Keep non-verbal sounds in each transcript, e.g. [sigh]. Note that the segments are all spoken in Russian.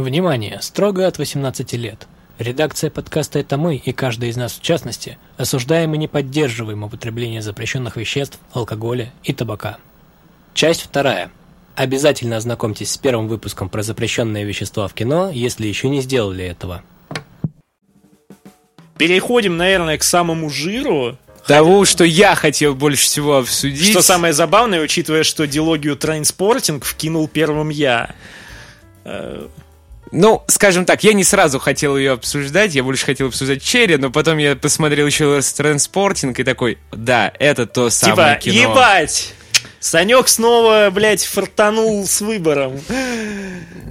Внимание! Строго от 18 лет. Редакция подкаста «Это мы» и каждый из нас в частности осуждаем и не поддерживаем употребление запрещенных веществ, алкоголя и табака. Часть вторая. Обязательно ознакомьтесь с первым выпуском про запрещенные вещества в кино, если еще не сделали этого. Переходим, наверное, к самому жиру. Того, что я хотел больше всего обсудить. Что самое забавное, учитывая, что дилогию Trainspotting вкинул первым я. Ну, скажем так, я не сразу хотел ее обсуждать, я больше хотел обсуждать Черри, но потом я посмотрел еще Транспортинг и такой, да, это то самое типа, кино. ебать! Санек снова, блядь, фартанул с выбором.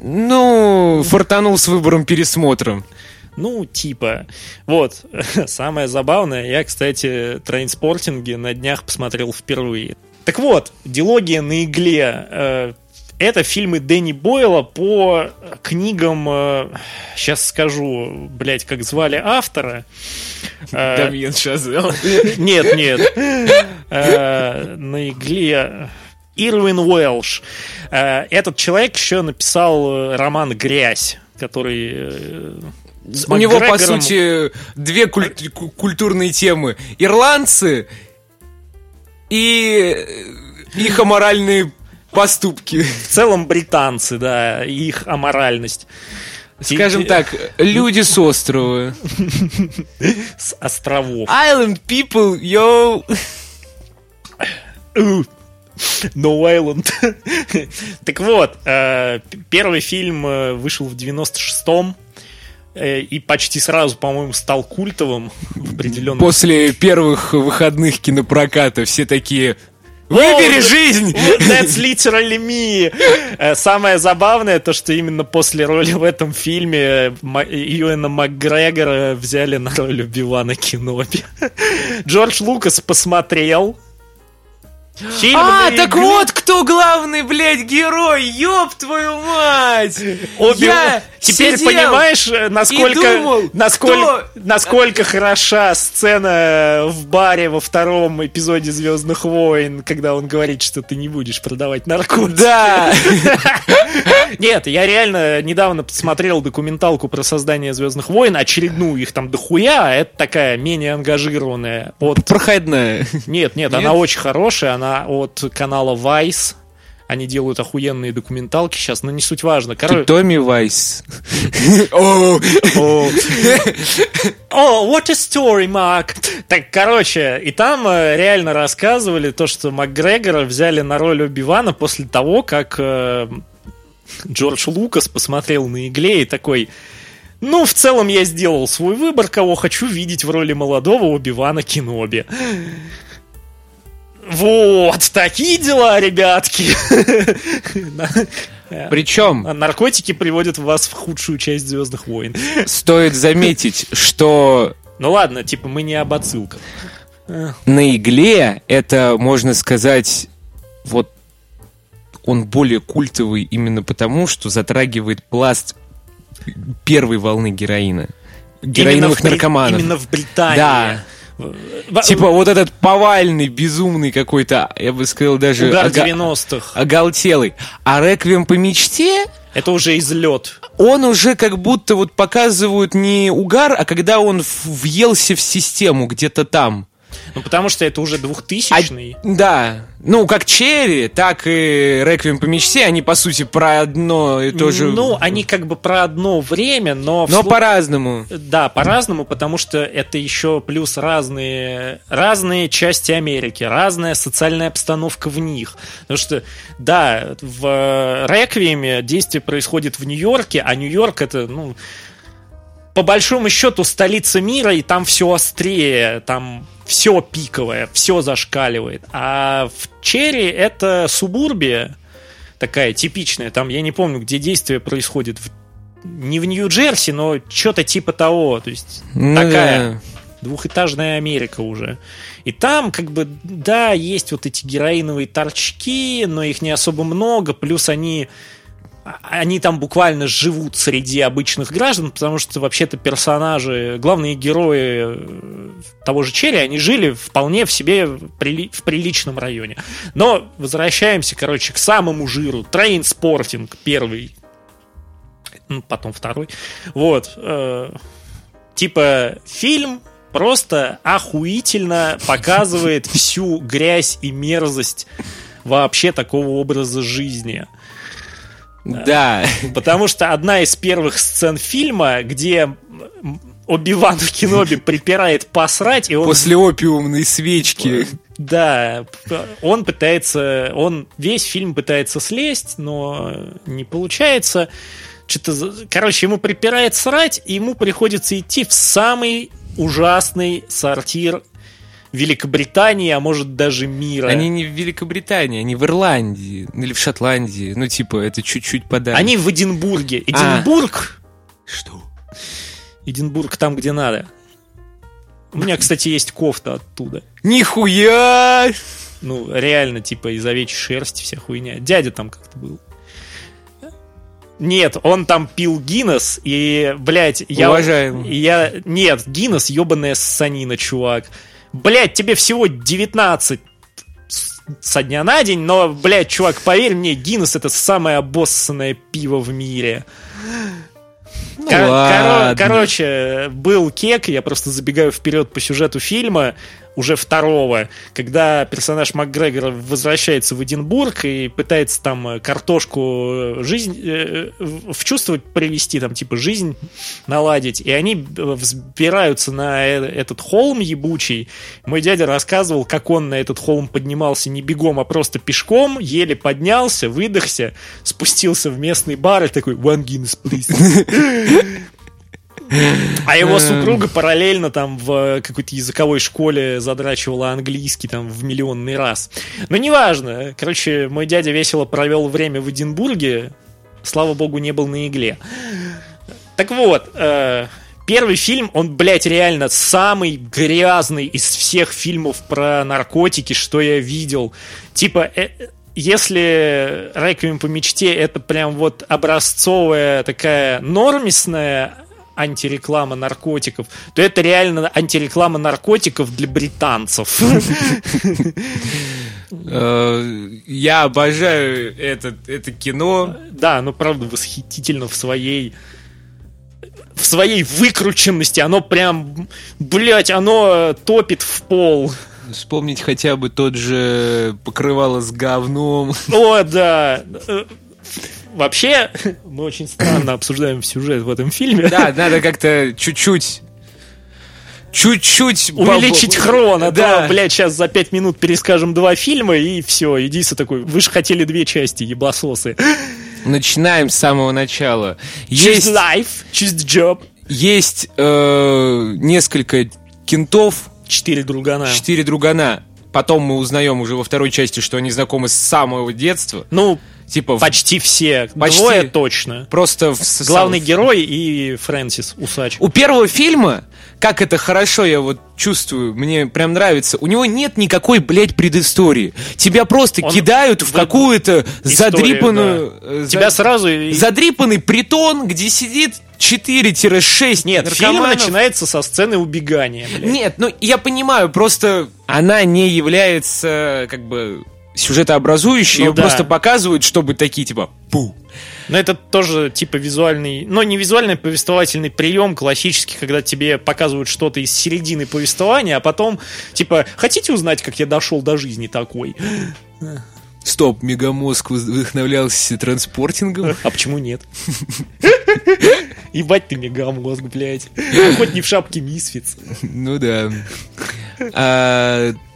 Ну, фартанул с выбором пересмотром. Ну, типа. Вот, [laughs] самое забавное, я, кстати, трейнспортинги на днях посмотрел впервые. Так вот, дилогия на игле. Э, это фильмы Дэнни Бойла по книгам, э, сейчас скажу, блядь, как звали автора. Э, Дамьен Шазел. [laughs] Нет, нет. Э, На игле Ирвин Уэлш. Э, Этот человек еще написал э, роман «Грязь», который... э, с У него, по сути, две куль- ку- культурные темы. Ирландцы и э, их аморальные поступки. В целом британцы, да, их аморальность. Скажем так, люди с острова. С островов. Island people, yo! No Island. так вот, э, первый фильм э, вышел в 96-м э, и почти сразу, по-моему, стал культовым в определенном После первых выходных кинопроката все такие Выбери Oh, жизнь! That's literally me. Э, Самое забавное то, что именно после роли в этом фильме э, Ма- Юэна Макгрегора взяли на роль Убивана Кеноби. Джордж Лукас посмотрел. Фильм А, так игле. вот кто главный, блядь, герой! Ёб твою мать! Оби- Я Теперь сидел понимаешь, э, насколько, и думал, насколько, кто- насколько хороша сцена в баре во втором эпизоде Звездных войн, когда он говорит, что ты не будешь продавать наркотики. Да! [laughs] Нет, я реально недавно посмотрел документалку про создание Звездных войн, очередную, их там дохуя, а это такая менее ангажированная. Проходная. Нет, нет, она очень хорошая, она от канала Vice. Они делают охуенные документалки сейчас, но не суть важно. Ты Короче, Томми Вайс. О, what a story, Марк. Так, короче, и там э, реально рассказывали то, что Макгрегора взяли на роль Оби-Вана после того, как э, Джордж Лукас посмотрел на игле и такой... Ну, в целом я сделал свой выбор, кого хочу видеть в роли молодого Оби-Вана Кеноби. Вот, такие дела, ребятки. Причем Наркотики приводят вас в худшую часть Звездных войн. стоит заметить, что Ну ладно, типа мы не об отсылках. на игле это, можно сказать, вот он более культовый именно потому, что затрагивает пласт первой волны героина. Героиновых Именно в наркоманов. Именно в Британии. Да. Типа вот этот повальный, безумный какой-то, я бы сказал, даже угар ога- 90-х. оголтелый. А «Реквием по мечте» Это уже излет. он уже как будто вот показывают не угар, а когда он въелся в систему где-то там. Ну, потому что это уже 2000-й. А, да, ну как Черри, так и Реквием по мечте, они по сути про одно и то же. Ну, они как бы про одно время, но... но слу- по-разному. Да, по-разному, потому что это еще плюс разные, разные части Америки, разная социальная обстановка в них. Потому что, да, в Реквиеме действие происходит в Нью-Йорке, а Нью-Йорк это, ну, по большому счету столица мира, и там все острее, там все пиковое, все зашкаливает. А в Черри это субурбия такая типичная, там я не помню, где действие происходит в не в Нью-Джерси, но что-то типа того. То есть Ну такая да. двухэтажная Америка уже. И там, как бы, да, есть вот эти героиновые торчки, но их не особо много, плюс они они там буквально живут среди обычных граждан, потому что вообще-то персонажи, главные герои э, того же Черри, они жили вполне в себе в приличном районе. Но возвращаемся, короче, к самому жиру. Trainspotting первый. ну, потом второй. Вот. э, типа, фильм просто охуительно показывает всю грязь и мерзость вообще такого образа жизни. Да. Потому что одна из первых сцен фильма, где Оби-Ван Кеноби [laughs] припирает посрать, и он... После опиумной свечки. Да, он пытается, он весь фильм пытается слезть, но не получается. Что-то, короче, ему припирает срать, и ему приходится идти в самый ужасный сортир Великобритании, а может даже мира. Они не в Великобритании, они в Ирландии или в Шотландии. Ну, типа, это чуть-чуть подальше. Они в Эдинбурге. А. Эдинбург, Что? Эдинбург там, где надо. У меня, кстати, есть кофта оттуда. Нихуя! Ну, реально, типа, из овечьей шерсти вся хуйня. Дядя там как-то был. Нет, он там пил Гиннес, и, блядь, я... Уважаем. Я... Нет, Гиннес ебаная ссанина, чувак. Блядь, тебе всего 19 с- со дня на день, но, блядь, чувак, поверь мне, Гиннес это самое обоссанное пиво в мире. Ну, Кор- коро- ладно. короче, был кек, я просто забегаю вперед по сюжету фильма, уже второго, когда персонаж МакГрегора возвращается в Эдинбург и пытается там э, картошку э, жизнь э, в в чувство привести, там типа жизнь наладить, и они э, взбираются на э- этот холм ебучий. Мой дядя рассказывал, как он на этот холм поднимался не бегом, а просто пешком, еле поднялся, выдохся, спустился в местный бар и такой «One Guinness, please». [laughs] А его супруга параллельно там в какой-то языковой школе задрачивала английский там в миллионный раз. Но неважно. Короче, мой дядя весело провел время в Эдинбурге. Слава богу, не был на игле. Так вот, э, первый фильм, он, блядь, реально самый грязный из всех фильмов про наркотики, что я видел. Типа, э, если «Реквием по мечте» это прям вот образцовая такая нормисная антиреклама наркотиков, то это реально антиреклама наркотиков для британцев. Э, Я обожаю это, это кино. Да, оно правда восхитительно в своей в своей выкрученности. Оно прям, блять, оно топит в пол. Вспомнить хотя бы тот же покрывало с говном. О, да. Вообще, [laughs] мы очень странно обсуждаем сюжет в этом фильме. Да, надо как-то чуть-чуть... Чуть-чуть... [laughs] Увеличить бабу- хрон, а Да. то, блядь, сейчас за пять минут перескажем два фильма, и все, Идиса такой, вы же хотели две части, еблососы. [gasps] Начинаем с самого начала. Choose Есть, life, choose job. есть э, несколько кентов, Четыре другана. четыре другана. Потом мы узнаем уже во второй части, что они знакомы с самого детства. Ну, Типа почти все. Почти. Двое точно. просто в, Главный герой и Фрэнсис, усач. У первого фильма, как это хорошо, я вот чувствую, мне прям нравится, у него нет никакой, блядь, предыстории. Тебя просто Он кидают в какую-то задрипанную... э, за- Тебя сразу... Задрипанный притон, где сидит 4-6 Нет, фильм наркоманов. начинается со сцены убегания, блядь. Нет, ну я понимаю, просто она не является как бы сюжетообразующей, Ну ее да. просто показывают, чтобы такие типа пу. Но это тоже типа визуальный, но не визуальный повествовательный прием классический, когда тебе показывают что-то из середины повествования, а потом типа хотите узнать, как я дошел до жизни такой? Стоп, мегамозг вдохновлялся транспортингом. [laughs] А почему нет? Ебать ты мегамозг, блядь. Ну, [laughs] Хоть не в шапке Мисфиц. Ну да.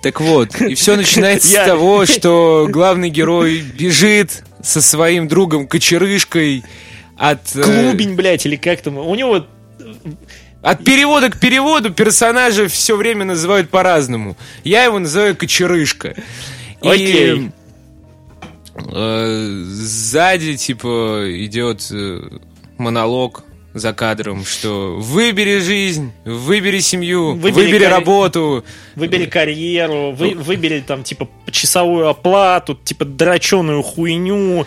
Так вот, и все [laughs] начинается с того, [laughs] что главный герой бежит со своим другом Кочерышкой от, э, Клубень, блядь, или как там. У него от перевода к переводу персонажа все время называют по-разному. Я его называю Кочерышка. И Окей. э, сзади, типа, идет э, монолог за кадром, что выбери жизнь, выбери семью, Выбери выбери, карь- работу, Выбери карьеру, Ну. вы, выбери там, типа, часовую оплату, типа, драченую хуйню.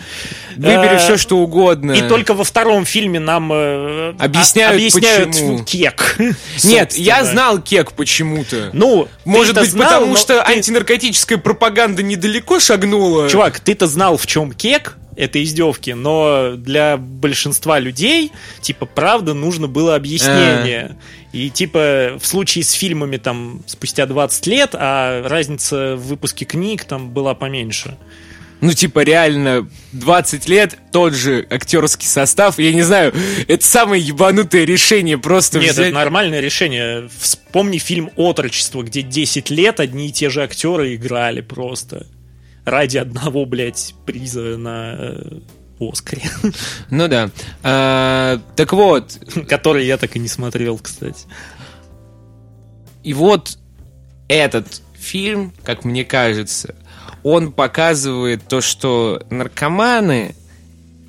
выбери Э, все, что угодно. И только во втором фильме нам э, Объясняют, а- объясняют почему. кек. [laughs] Нет, я знал кек почему-то. Ну, Может быть, знал, потому что ты- антинаркотическая пропаганда недалеко шагнула. Чувак, ты-то знал, в чем кек, этой издевки, но для большинства людей, типа, правда, нужно было объяснение. И, типа, в случае с фильмами, там, спустя 20 лет, а разница в выпуске книг там была поменьше. Ну, типа, реально, 20 лет, тот же актерский состав. Я не знаю, это самое ебанутое решение просто Нет, взять... это нормальное решение. Вспомни фильм «Отрочество», где 10 лет одни и те же актеры играли просто. Ради одного, блядь, приза на э, Оскаре. Ну да. А, так вот, [laughs] Который я так и не смотрел, кстати. и вот этот фильм, как мне кажется, он показывает то, что наркоманы,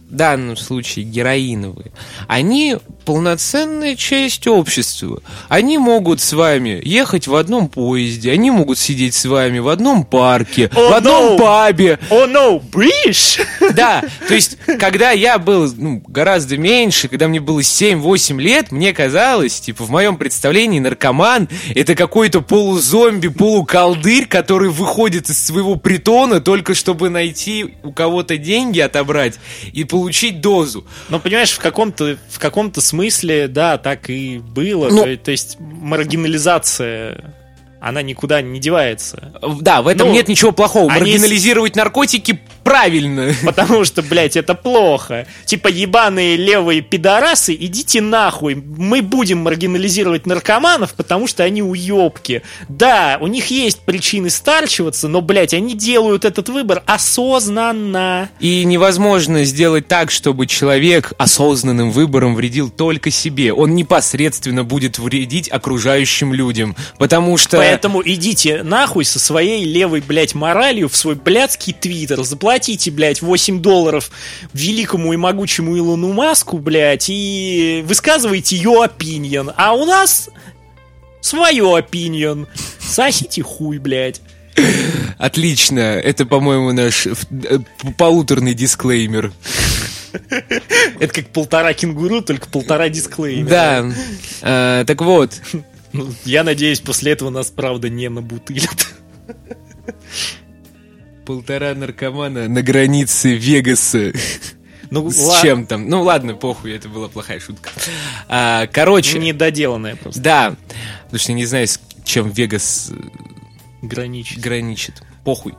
в данном случае героиновые, они полноценная часть общества. Они могут с вами ехать в одном поезде, они могут сидеть с вами в одном парке, Oh, в одном no! пабе, О, oh, no, Бриш! Да, то есть, когда я был ну, гораздо меньше, когда мне было 7-8 лет, мне казалось, типа, в моем представлении наркоман это какой-то полузомби, полуколдырь, который выходит из своего притона только чтобы найти у кого-то деньги отобрать и получить дозу. Ну, понимаешь, в каком-то в каком-то смысле, да, так и было. Ну- то, то есть маргинализация, она никуда не девается. Да, в этом Ну, нет ничего плохого. они с- Маргинализировать наркотики правильно. Потому что, блядь, это плохо. Типа, ебаные левые пидорасы, идите нахуй. Мы будем маргинализировать наркоманов, потому что они уебки. Да, у них есть причины старчиваться, но, блядь, они делают этот выбор осознанно. И невозможно сделать так, чтобы человек осознанным выбором вредил только себе. Он непосредственно будет вредить окружающим людям. Потому что... Поэтому идите нахуй со своей левой, блядь, моралью в свой блядский твиттер. Заплатите, блядь, 8 долларов великому и могучему Илону Маску, блядь, и высказывайте ее opinion. А у нас свое opinion. Сосите хуй, блядь. Отлично. Это, по-моему, наш э, полуторный дисклеймер. Это как полтора кенгуру, только полтора дисклеймера. Да. А, так вот. Ну, Я надеюсь, после этого нас, правда, не набутылят. Полтора наркомана на границе Вегаса. Ну, С ладно, чем там? Ну ладно, похуй, это была плохая шутка. А, короче, недоделанное просто. да. Потому что я не знаю, с чем Вегас э, Граничит. граничит. Похуй.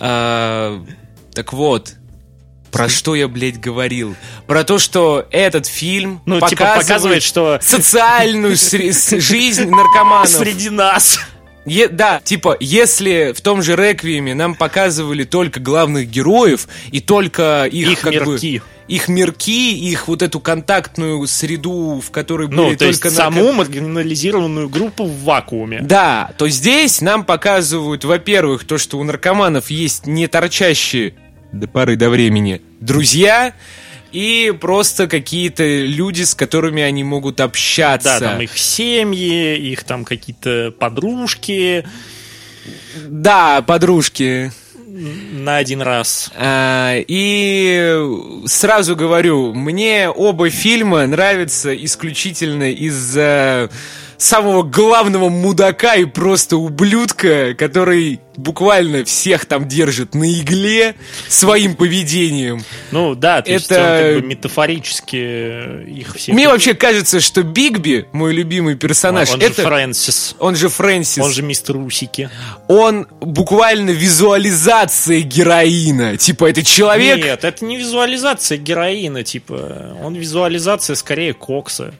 А, так вот, про что я, блядь, говорил? Про то, что этот фильм Ну, типа, показывает, что социальную сре- с- жизнь наркоманов. среди нас Е- да, типа, если в том же Реквиеме нам показывали только главных героев и только их, Их как бы, мирки. их мирки, их вот эту контактную среду, в которой были Ну, то есть только нарко- саму маргинализированную группу в вакууме. Да, то здесь нам показывают, во-первых, то, что у наркоманов есть не торчащие до поры до времени друзья и просто какие-то люди, с которыми они могут общаться. Да, там их семьи, их там какие-то подружки Да, подружки. на один раз. А, и сразу говорю, мне оба фильма нравятся исключительно из-за самого главного мудака и просто ублюдка, который буквально всех там держит на игле своим поведением. Ну да, то есть Это- он как бы метафорически их всех... Мне вообще кажется, что Бигби, мой любимый персонаж, он же это... Фрэнсис, Он же Фрэнсис. он же мистер Усики. Он буквально визуализация героина. Типа, это человек... Нет, это не визуализация героина, типа, он визуализация скорее Кокса.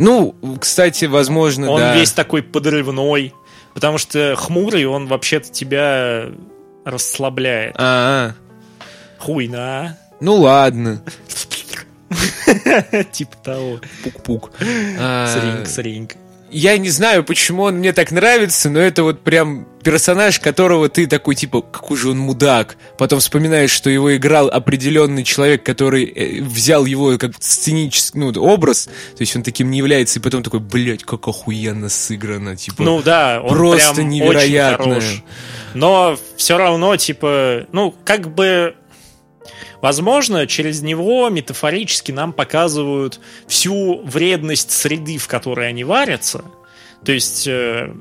Ну, кстати, возможно, Он да. весь такой подрывной, потому что хмурый, он вообще-то тебя расслабляет. А, Хуйна. ну ладно. [laughs] Типа того. Пук-пук. А, Сринг, сринг. Я не знаю, почему он мне так нравится, но это вот прям персонаж, которого ты такой, типа, какой же он мудак. Потом вспоминаешь, что его играл определенный человек, который э, взял его как сценический ну, образ, то есть он таким не является, и потом такой, блядь, как охуенно сыграно, типа. Ну да, он просто прям невероятно. очень хорош. Но все равно, типа, ну, как бы... Возможно, через него метафорически нам показывают всю вредность среды, в которой они варятся. То есть, э,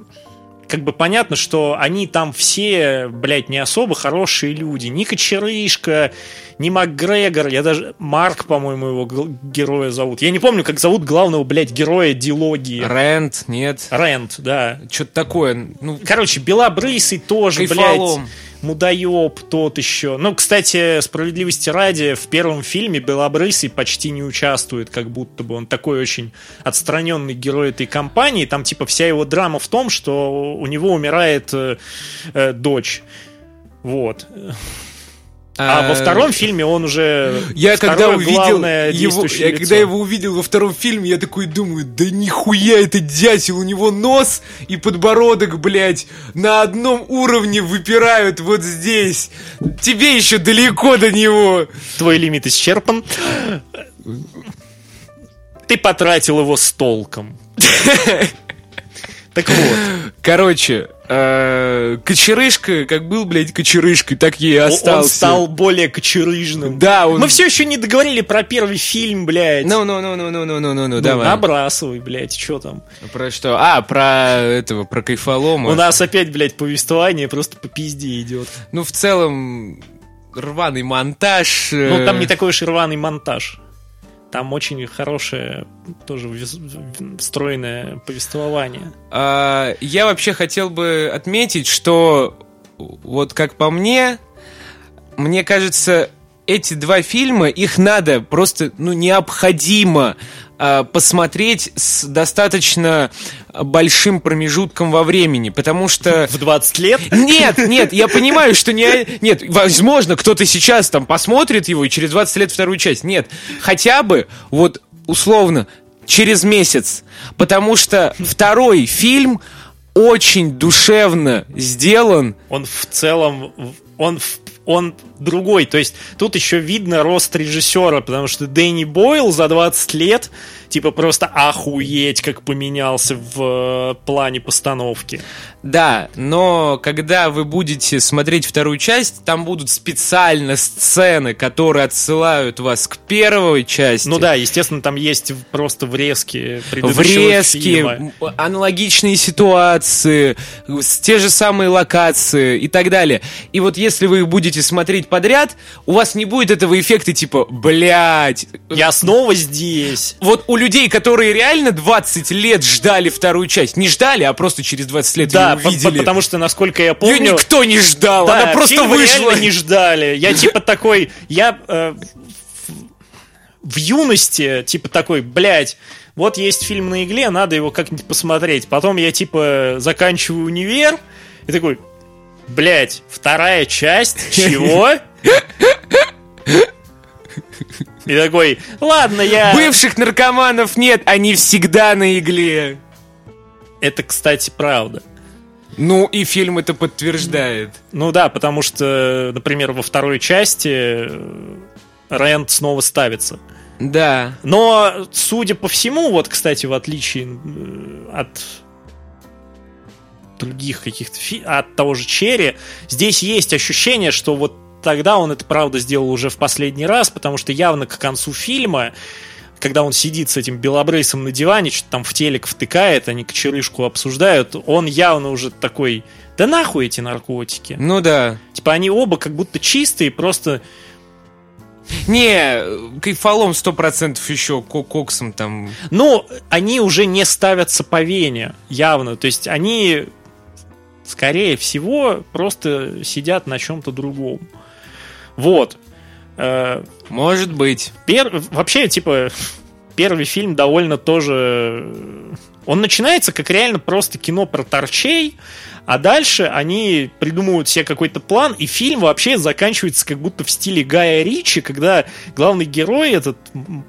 как бы понятно, что они там все, блядь, не особо хорошие люди. Ни Кочерышка, не МакГрегор, я даже... Марк, по-моему, его героя зовут. Я не помню, как зовут главного, блядь, героя дилогии. Рэнд, нет. Рент, да. Что-то такое. Ну, Короче, Белобрысый тоже, Кайфолом. блядь, мудоеб тот еще. Ну, кстати, справедливости ради, в первом фильме Белобрысый почти не участвует, как будто бы он такой очень отстраненный герой этой компании. Там, типа, вся его драма в том, что у него умирает э, э, дочь. Вот. А, во втором фильме он уже Я когда увидел его, я лицо. когда его увидел во втором фильме, я такой думаю, да нихуя это дятел, у него нос и подбородок, блядь, на одном уровне выпирают вот здесь. Тебе еще далеко до него. Твой лимит исчерпан. Ты потратил его с толком. [laughs] Так вот, Короче, кочерышка, как был, блядь, кочерышкой, так и он остался. стал более кочерыжным. Да, он... Мы все еще не договорили про первый фильм, блядь. Ну, ну, ну, ну, ну, ну, ну, ну, ну, давай. Набрасывай, блядь, что там. Про что? А, про этого, про кайфолома. У нас опять, блядь, повествование просто по пизде идет. Ну, в целом, рваный монтаж. Ну, э, там не такой уж и рваный монтаж. Там очень хорошее, тоже встроенное повествование. А, я вообще хотел бы отметить, что вот как по мне, мне кажется, эти два фильма, их надо просто, ну, необходимо посмотреть с достаточно большим промежутком во времени, потому что... В 20 лет? Нет, нет, я понимаю, что не... Нет, возможно, кто-то сейчас там посмотрит его и через 20 лет вторую часть. Нет, хотя бы вот условно через месяц, потому что второй фильм очень душевно сделан. Он в целом, он, в- он другой. То есть тут еще видно рост режиссера, потому что Дэнни Бойл за 20 лет типа просто охуеть, как поменялся в э, плане постановки. Да, но когда вы будете смотреть вторую часть, там будут специально сцены, которые отсылают вас к первой части. Ну да, естественно, там есть просто врезки врезки, фильма. аналогичные ситуации, те же самые локации и так далее. И вот если вы их будете смотреть подряд, у вас не будет этого эффекта типа, блядь. Я снова здесь. Вот у людей, которые реально 20 лет ждали вторую часть, не ждали, а просто через 20 лет Да, ее по- по- увидели. потому что, насколько я Ее помню... никто не ждал, Да, она просто вышла. не ждали. Я [laughs] типа такой, я э, в- в юности типа такой, блядь, вот есть фильм на игле, надо его как-нибудь посмотреть. Потом я типа заканчиваю универ и такой, блядь, вторая часть, чего? [laughs] И такой, ладно, я... Бывших наркоманов нет, они всегда на игле. Это, кстати, правда. Ну, и фильм это подтверждает. Ну да, потому что, например, во второй части э, Рэнд снова ставится. Да. Но, судя по всему, вот, кстати, в отличие э, от других каких-то фи- от того же Черри, здесь есть ощущение, что вот тогда он это правда сделал уже в последний раз, потому что явно к концу фильма, когда он сидит с этим белобрысом на диване, что-то там в телек втыкает, они кочерышку обсуждают, он явно уже такой, да нахуй эти наркотики. Ну да. Типа они оба как будто чистые, просто Не, кайфолом 100% еще ко- коксом там. Ну, они уже не ставятся по вене, явно. То есть они, скорее всего, просто сидят на чем-то другом. Вот. Э, Может быть. пер- Вообще, типа, первый фильм довольно тоже... э, Он начинается как реально просто кино про торчей, а дальше они придумывают себе какой-то план, и фильм вообще заканчивается как будто в стиле Гая Ричи, когда главный герой, этот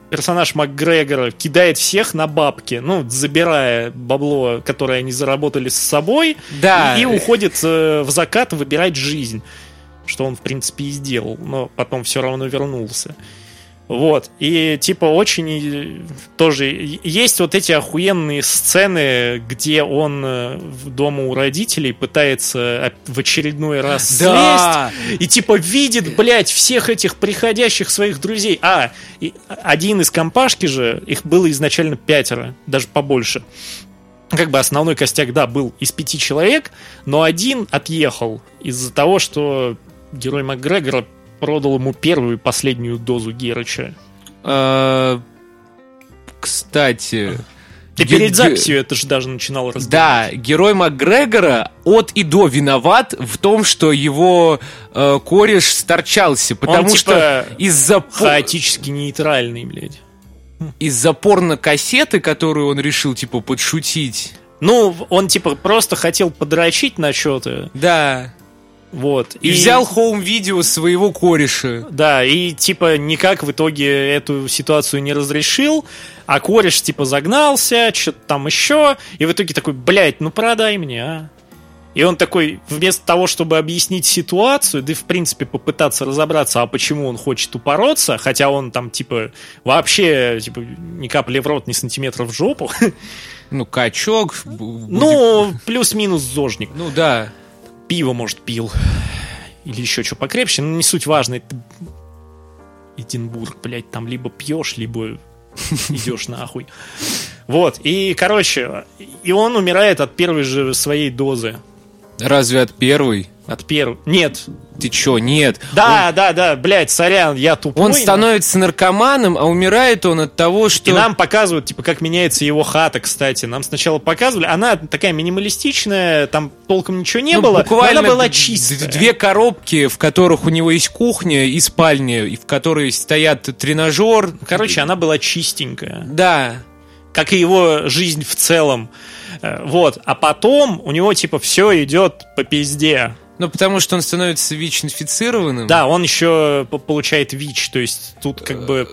персонаж МакГрегора, кидает всех на бабки, ну, забирая бабло, которое они заработали с собой, Да. и, и уходит э, в закат выбирать жизнь. Что он, в принципе, и сделал, но потом все равно вернулся. Вот. И, типа, очень тоже... Есть вот эти охуенные сцены, где он э, в дома у родителей пытается в очередной раз Да. слезть. И, типа, видит, блядь, всех этих приходящих своих друзей. А, и один из компашки же, их было изначально пятеро, даже побольше как бы основной костяк, да, был из пяти человек, но один отъехал из-за того, что герой МакГрегора продал ему первую и последнюю дозу Герыча. Э, Кстати... Ты ге- перед ге- записью это же даже начинал разбирать. Да, герой Макгрегора от и до виноват в том, что его э, кореш сторчался, потому типа, что из-за Хаотически нейтральный, блядь. из-за порно-кассеты, которую он решил типа подшутить. Ну, он типа просто хотел подрочить на что-то, Да. Вот. И, взял хоум-видео своего кореша. Да, и типа никак в итоге эту ситуацию не разрешил, а кореш типа загнался, что-то там еще, и в итоге такой, блядь, ну продай мне, а. И он такой, вместо того, чтобы объяснить ситуацию, да и в принципе попытаться разобраться, а почему он хочет упороться, хотя он там типа вообще типа ни капли в рот, ни сантиметра в жопу, Ну, качок. ну плюс-минус зожник. Ну да. Пиво, может, пил. Или еще что покрепче, но не суть важно. Это Эдинбург, блядь, там либо пьешь, либо [laughs] идешь нахуй. Вот, и, короче, и он умирает от первой же своей дозы. Разве от первой? От первой. Нет. Ты чё, нет. Да, да, да, блядь, сорян, я тупой. Он становится наркоманом, а умирает он от того, что... И нам показывают, типа, как меняется его хата, кстати. Нам сначала показывали. Она такая минималистичная, там толком ничего не Ну, было, но буквально она была чистая. Две коробки, в которых у него есть кухня и спальня, и в которой стоят тренажер. Короче, она была чистенькая. Да. как и его жизнь в целом. Э, Вот. А потом у него, типа, все идет по пизде. Ну, потому что он становится ВИЧ-инфицированным. Да, он еще по- получает ВИЧ, то есть тут как бы...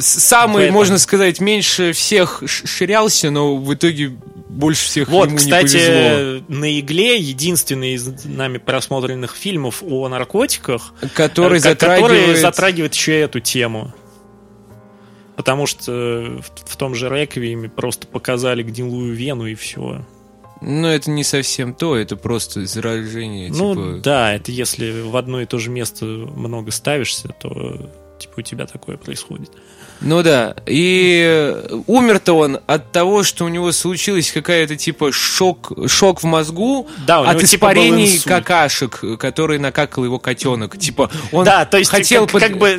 С- Самый, Поэтому- можно сказать, меньше всех ширялся, но в итоге больше всех Вот, ему не повезло. кстати, на игле единственный из нами просмотренных фильмов о наркотиках, Который э, ко- затрагивает... который затрагивает еще эту тему. Потому что в, в том же Реквиеме просто показали гнилую вену и все. Ну, это не совсем то, это просто заражение. Ну типа... да, это если в одно и то же место много ставишься, то типа у тебя такое происходит. Ну да, и э, умер-то он от того, что у него случилась какая-то типа шок, шок в мозгу Да, от него, типа, испарений инсульт. какашек, который накакал его котенок. Типа он да, то есть хотел как, под- как бы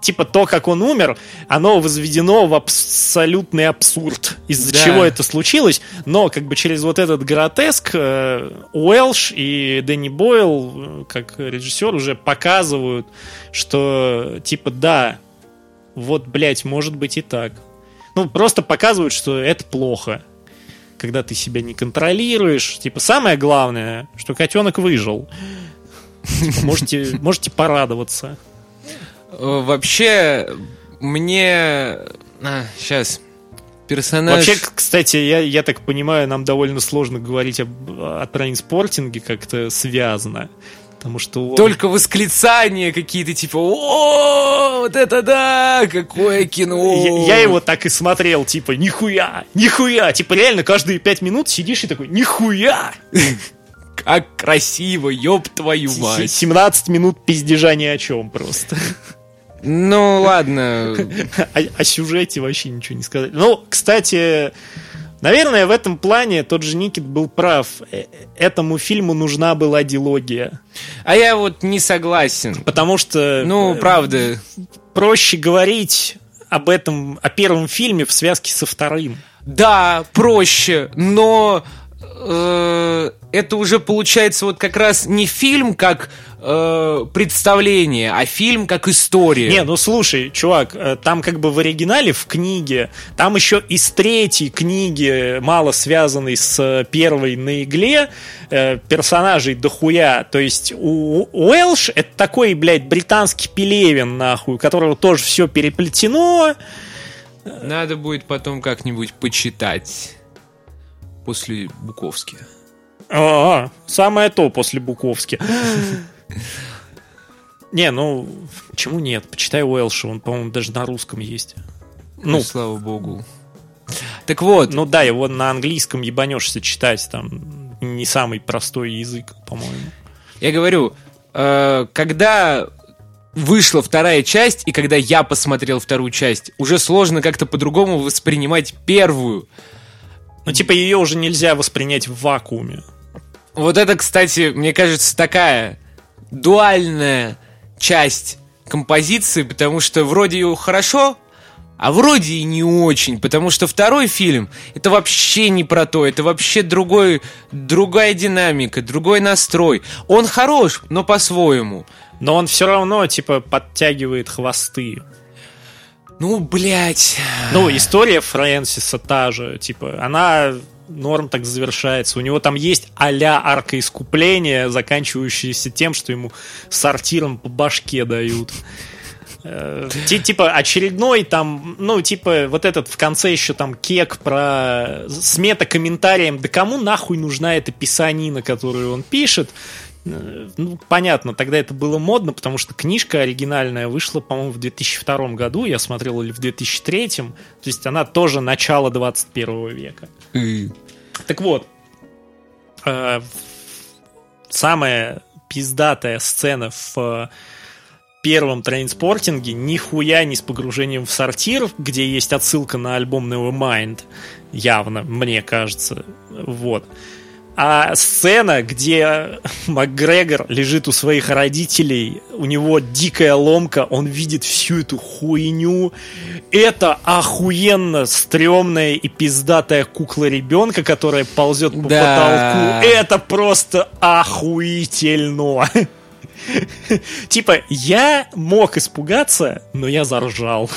типа то, как он умер, оно возведено в абсолютный абсурд, из-за Да. чего это случилось, но как бы через вот этот гротеск э, Уэлш и Дэнни Бойл, э, как режиссер, уже показывают, что типа да, вот, блядь, может быть и так. Ну, просто показывают, что это плохо. Когда ты себя не контролируешь. Типа, самое главное, что котенок выжил. Можете, можете порадоваться. Э, Вообще, мне... сейчас. Персонаж... Вообще, кстати, я, я так понимаю, нам довольно сложно говорить об, о трейнспортинге как-то связано. Потому что он- Только восклицания какие-то, типа, о, вот это да, какое кино. я, я его так и смотрел, типа, нихуя, нихуя. Типа, реально, каждые пять минут сидишь и такой, нихуя. Как красиво, ёб твою мать. 17 минут пиздежа ни о чем просто. Ну, ладно. [laughs] О, о сюжете вообще ничего не сказать. Ну, кстати, наверное, в этом плане тот же Никит был прав. Э, Этому фильму нужна была дилогия. А я вот не согласен. Потому что Ну, э, правда. проще говорить об этом, о первом фильме в связке со вторым. Да, проще, но э, это уже получается вот как раз не фильм как э, представление, а фильм как история. Не, ну слушай, чувак, э, там как бы в оригинале, в книге, там еще из третьей книги, мало связанной с э, первой на игле, э, персонажей дохуя. То есть у Уэлш это такой, блядь, британский Пелевин, нахуй, у которого тоже все переплетено. Надо будет потом как-нибудь почитать после Буковски. А, самое то после Буковски. Не, ну, почему нет? Почитай Уэлша, он, по-моему, даже на русском есть. Ну, Ну, слава богу. Так вот, Ну да, его на английском ебанешься читать, там не самый простой язык, по-моему. я говорю, э, когда вышла вторая часть, и когда я посмотрел вторую часть, уже сложно как-то по-другому воспринимать первую. Ну, типа, ее уже нельзя воспринять в вакууме. Вот это, кстати, мне кажется, такая дуальная часть композиции, потому что вроде его хорошо, а вроде и не очень, потому что второй фильм это вообще не про то, это вообще другой, другая динамика, другой настрой. Он хорош, но по-своему. Но он все равно, типа, подтягивает хвосты. Ну, блядь. Ну, история Фрэнсиса та же, типа, она норм так завершается. У него там есть а-ля арка искупления, заканчивающаяся тем, что ему сортиром по башке дают. Э, типа очередной там, ну, типа вот этот в конце еще там кек про с мета-комментарием, да кому нахуй нужна эта писанина, которую он пишет? Э, ну, понятно, тогда это было модно, потому что книжка оригинальная вышла, по-моему, в 2002 году, я смотрел, или в 2003, то есть она тоже начало 21 века. Так вот, э, самая пиздатая сцена в первом трейнспортинге нихуя не с погружением в сортир, где есть отсылка на альбом Nevermind, явно, мне кажется, вот. А сцена, где МакГрегор лежит у своих родителей, у него дикая ломка, он видит всю эту хуйню. Это охуенно стрёмная и пиздатая кукла ребенка, которая ползет по да. потолку. Это просто охуительно. [laughs] Типа, я мог испугаться, но я заржал.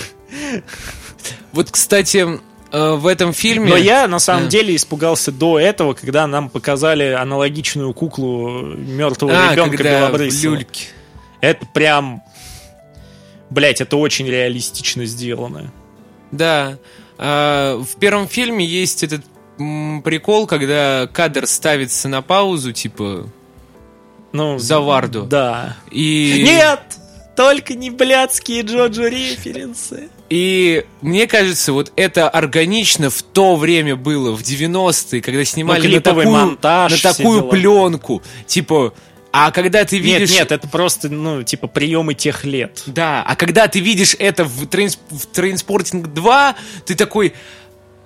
Вот, кстати, в этом фильме... Но я, на самом а. деле, испугался до этого, когда нам показали аналогичную куклу мертвого а, ребенка Белобрысова. Это прям... Блять, это очень реалистично сделано. Да. А, в первом фильме есть этот прикол, когда кадр ставится на паузу, типа ну, за Варду. Да. И... Нет! Только не блядские Джоджо референсы. И мне кажется, вот это органично в то время было, в 90-е, когда снимали ну, на такую, монтаж, на такую пленку. Типа, а когда ты видишь... Нет, нет, это просто, ну, типа, приемы тех лет. Да, а когда ты видишь это в, Trains... в Trainspotting 2, ты такой...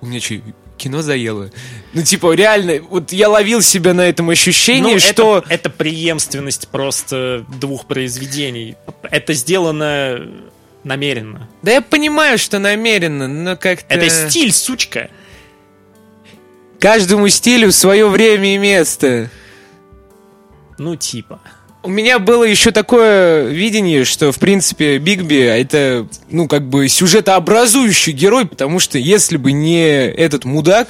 У меня что, кино заело. Ну, типа, реально, вот я ловил себя на этом ощущении, ну, что... Это, это преемственность просто двух произведений. Это сделано намеренно. Да я понимаю, что намеренно, но как-то... Это стиль, сучка. Каждому стилю свое время и место. Ну, типа. У меня было еще такое видение, что, в принципе, Бигби это, ну, как бы сюжетообразующий герой, потому что если бы не этот мудак,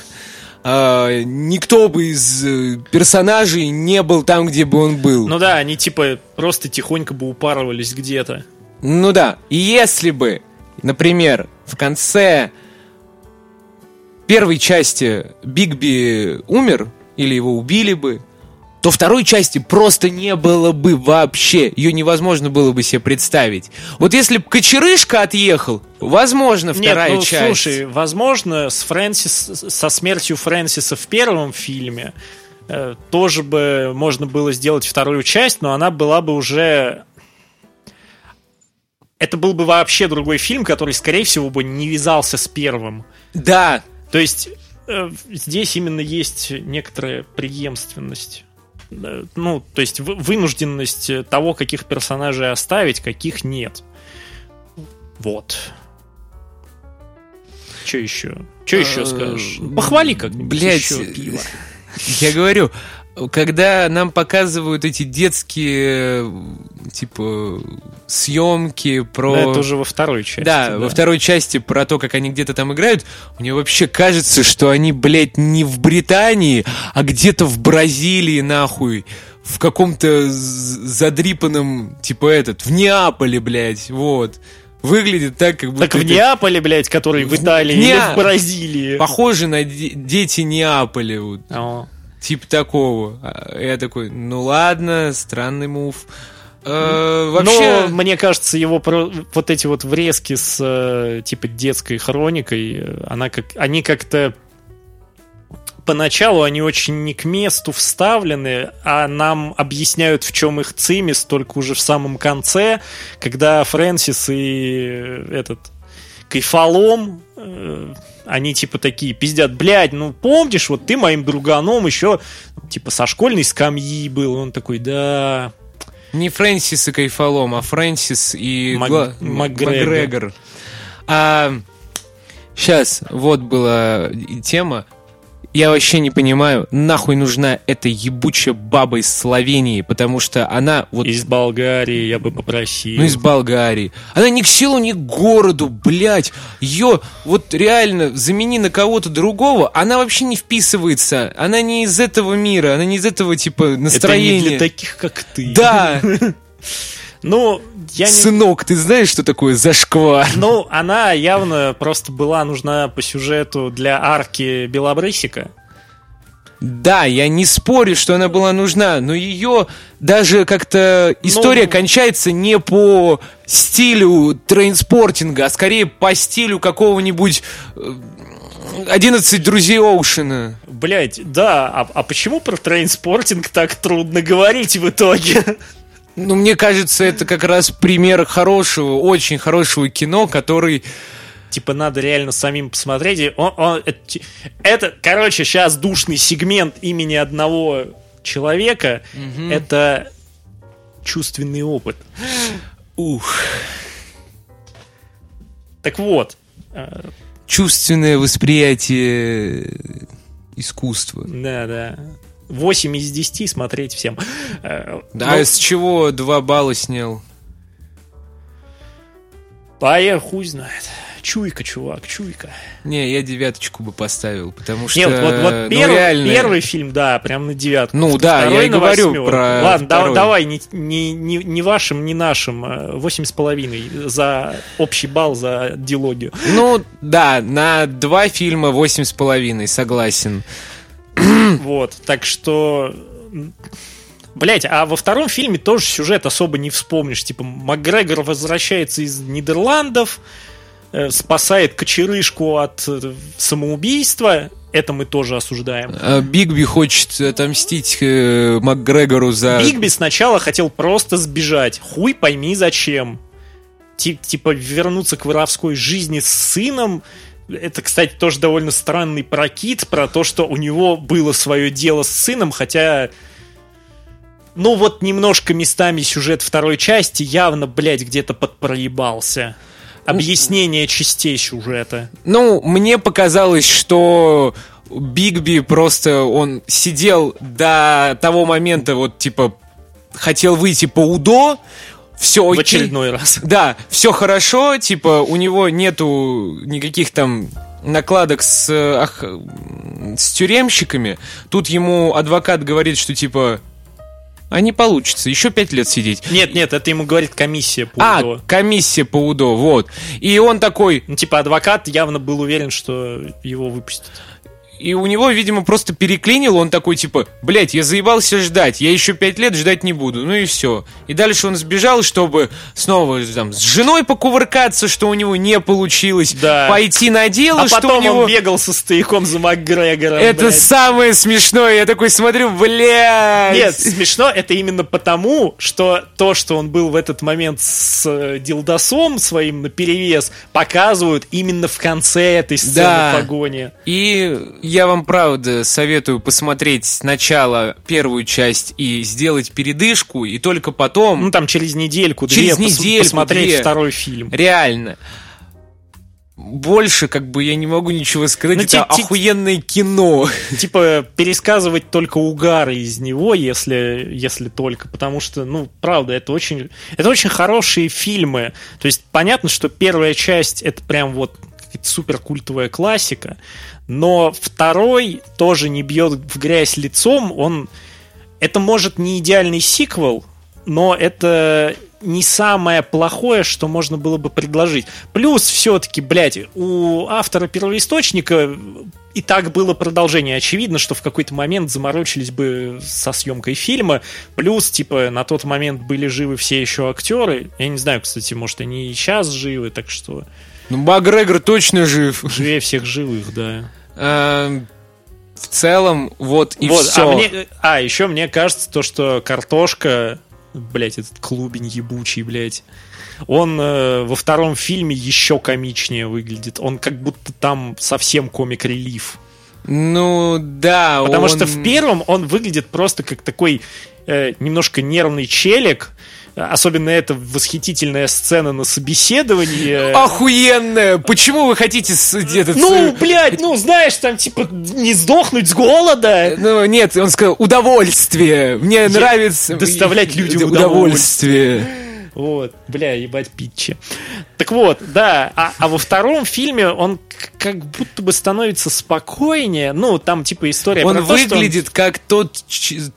э, никто бы из э, персонажей не был там, где бы он был. Ну да, они типа просто тихонько бы упарывались где-то. Ну да, и если бы, например, в конце первой части Бигби умер, или его убили бы, то второй части просто не было бы вообще. Ее невозможно было бы себе представить. Вот если бы Кочерышка отъехал, возможно, вторая Нет, ну, часть. слушай, возможно, с Фрэнсис, со смертью Фрэнсиса в первом фильме э, тоже бы можно было сделать вторую часть, но она была бы уже... Это был бы вообще другой фильм, который, скорее всего, бы не вязался с первым. Да. То есть э, здесь именно есть некоторая преемственность. Э, ну, то есть вынужденность того, каких персонажей оставить, каких нет. Вот. Что еще? Что еще э, скажешь? Похвали как-нибудь Блять, я говорю, когда нам показывают эти детские типа съемки про... Да, это уже во второй части. Да, да, во второй части про то, как они где-то там играют, мне вообще кажется, что они, блядь, не в Британии, а где-то в Бразилии, нахуй, в каком-то задрипанном, типа этот, в Неаполе, блядь, вот. Выглядит так, как будто... Так в Неаполе, блядь, который в Италии Не... или в Бразилии. Похоже на дети Неаполя. Вот. О типа такого. А я такой, ну ладно, странный мув. Э, вообще... Но, мне кажется, его про... вот эти вот врезки с э, типа детской хроникой, она как... они как-то поначалу они очень не к месту вставлены, а нам объясняют, в чем их цимис, только уже в самом конце, когда Фрэнсис и этот Кайфалом э, они типа такие пиздят, блядь, ну помнишь, вот ты моим друганом еще типа со школьной скамьи был, он такой, да, Не Фрэнсис и Кайфолом, а Фрэнсис и Мак- Гла- Макгрегор. Макгрегор. А, сейчас, вот была тема. Я вообще не понимаю, нахуй нужна эта ебучая баба из Словении, потому что она вот Из Болгарии я бы попросил. ну, из Болгарии. Она ни к селу, ни к городу, блядь. Ее вот реально замени на кого-то другого, она вообще не вписывается. Она не из этого мира, она не из этого типа Это не настроения. для таких, как ты. Да, [laughs] Ну, я не... сынок, ты знаешь, что такое зашквар? Ну, она явно просто была нужна по сюжету для арки Белобрысика. Да, я не спорю, что она была нужна, но ее даже как-то история Ну- кончается не по стилю Trainspotting а, а скорее по стилю какого-нибудь э, 11 друзей Оушена. Блять, да, а, а почему про Trainspotting так трудно говорить в итоге? Ну, мне кажется, это как раз пример хорошего, очень хорошего кино, который... Типа, надо реально самим посмотреть. и он- он- это, это, короче, сейчас душный сегмент имени одного человека. Это чувственный опыт. Ух, Так вот, э, чувственное восприятие искусства. да, да. 8 из 10 смотреть всем. Э, Да, ну, с чего два балла снял? А я хуй знает. Чуйка, чувак, чуйка. Не, я девяточку бы поставил, потому что... Нет, вот, вот ну, первый, реально, первый фильм, да, прям на девятку. Ну да, я и говорю восьмерку. про Ладно, второй. давай, не, не, не, не вашим, не нашим. э, Восемь с половиной за общий балл за дилогию. Ну, да, на два фильма восемь с половиной, согласен. Вот, так что... Блять, а во втором фильме тоже сюжет особо не вспомнишь. Типа, Макгрегор возвращается из Нидерландов, э, спасает кочерышку от э, самоубийства. Это мы тоже осуждаем. А Бигби хочет отомстить э, Макгрегору за... Бигби сначала хотел просто сбежать. Хуй пойми зачем. Ти- типа вернуться к воровской жизни с сыном. Это, кстати, тоже довольно странный прокид про то, что у него было свое дело с сыном, хотя... Ну вот немножко местами сюжет второй части явно, блядь, где-то подпроебался. Объяснение частей сюжета. Ну, мне показалось, что Бигби просто, он сидел до того момента, вот, типа, хотел выйти по УДО, все В окей. очередной раз. Да, все хорошо, типа, у него нету никаких там накладок с, ах, с тюремщиками. Тут ему адвокат говорит, что типа, а не получится, еще пять лет сидеть. Нет, нет, это ему говорит комиссия по А, УДО. комиссия по УДО, вот. И он такой, Ну, типа, адвокат явно был уверен, что его выпустят. И у него, видимо, просто переклинил, он такой, типа, блядь, я заебался ждать, я еще пять лет ждать не буду, ну и все. И дальше он сбежал, чтобы снова там с женой покувыркаться, что у него не получилось, Да. пойти на дело, А что потом у него... он бегал со стояком за Макгрегором. Это блядь. самое смешное, я такой смотрю, блядь. Нет, смешно это именно потому, что то, что он был в этот момент с э, Дилдосом своим на перевес, показывают именно в конце этой сцены Да. погони. И я вам правда советую посмотреть сначала первую часть и сделать передышку, и только потом... Ну, там через недельку, Через две недельку, посмотреть две. второй фильм. Реально. Больше, как бы, я не могу ничего сказать. Ну, это ти- охуенное кино. Типа, пересказывать только угары из него, если, если только, потому что, ну, правда, это очень, это очень хорошие фильмы. То есть, понятно, что первая часть это прям вот какая-то супер культовая классика, но второй тоже не бьет в грязь лицом, он... Это, может, не идеальный сиквел, но это не самое плохое, что можно было бы предложить. Плюс все-таки, блядь, у автора первоисточника и так было продолжение. Очевидно, что в какой-то момент заморочились бы со съемкой фильма. Плюс, типа, на тот момент были живы все еще актеры. Я не знаю, кстати, может, они и сейчас живы, так что Ну, Макгрегор точно жив. живее всех живых, да. Эм, В целом, вот и вот, все. а, мне, а, еще мне кажется, то, что картошка, блять, этот клубень ебучий, блять, он э, во втором фильме еще комичнее выглядит. Он как будто там совсем комик-релив. Ну, да, Потому он- что в первом он выглядит просто как такой э, немножко нервный челик, Особенно эта восхитительная сцена на собеседовании. Охуенная! Почему вы хотите... Этот, ну, блядь, ну, знаешь, там, типа, не сдохнуть с голода. Ну, нет, он сказал, удовольствие. Мне Я нравится... Доставлять людям удовольствие. удовольствие. Вот, бля, ебать питчи. Так вот, да, а, а во втором фильме он как будто бы становится спокойнее. Ну, там типа история он про выглядит то, он... как тот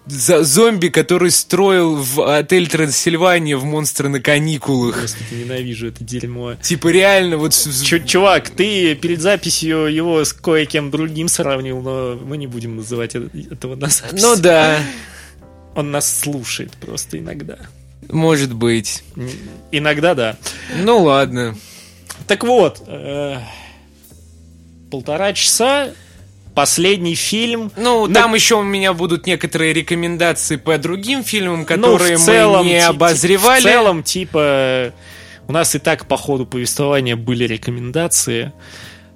зомби, который строил в отель Трансильвания в «Монстры на каникулах». Господи, ненавижу это дерьмо. Типа реально вот... Ч чувак, ты перед записью его с кое-кем другим сравнил, но мы не будем называть этого на записи. Ну да. Он нас слушает просто иногда. Может быть. Иногда да. Ну ладно. Так вот, э, полтора часа последний фильм. Ну, так... там еще у меня будут некоторые рекомендации по другим фильмам, которые ну, целом, мы не обозревали. В целом, типа, у нас и так по ходу повествования были рекомендации.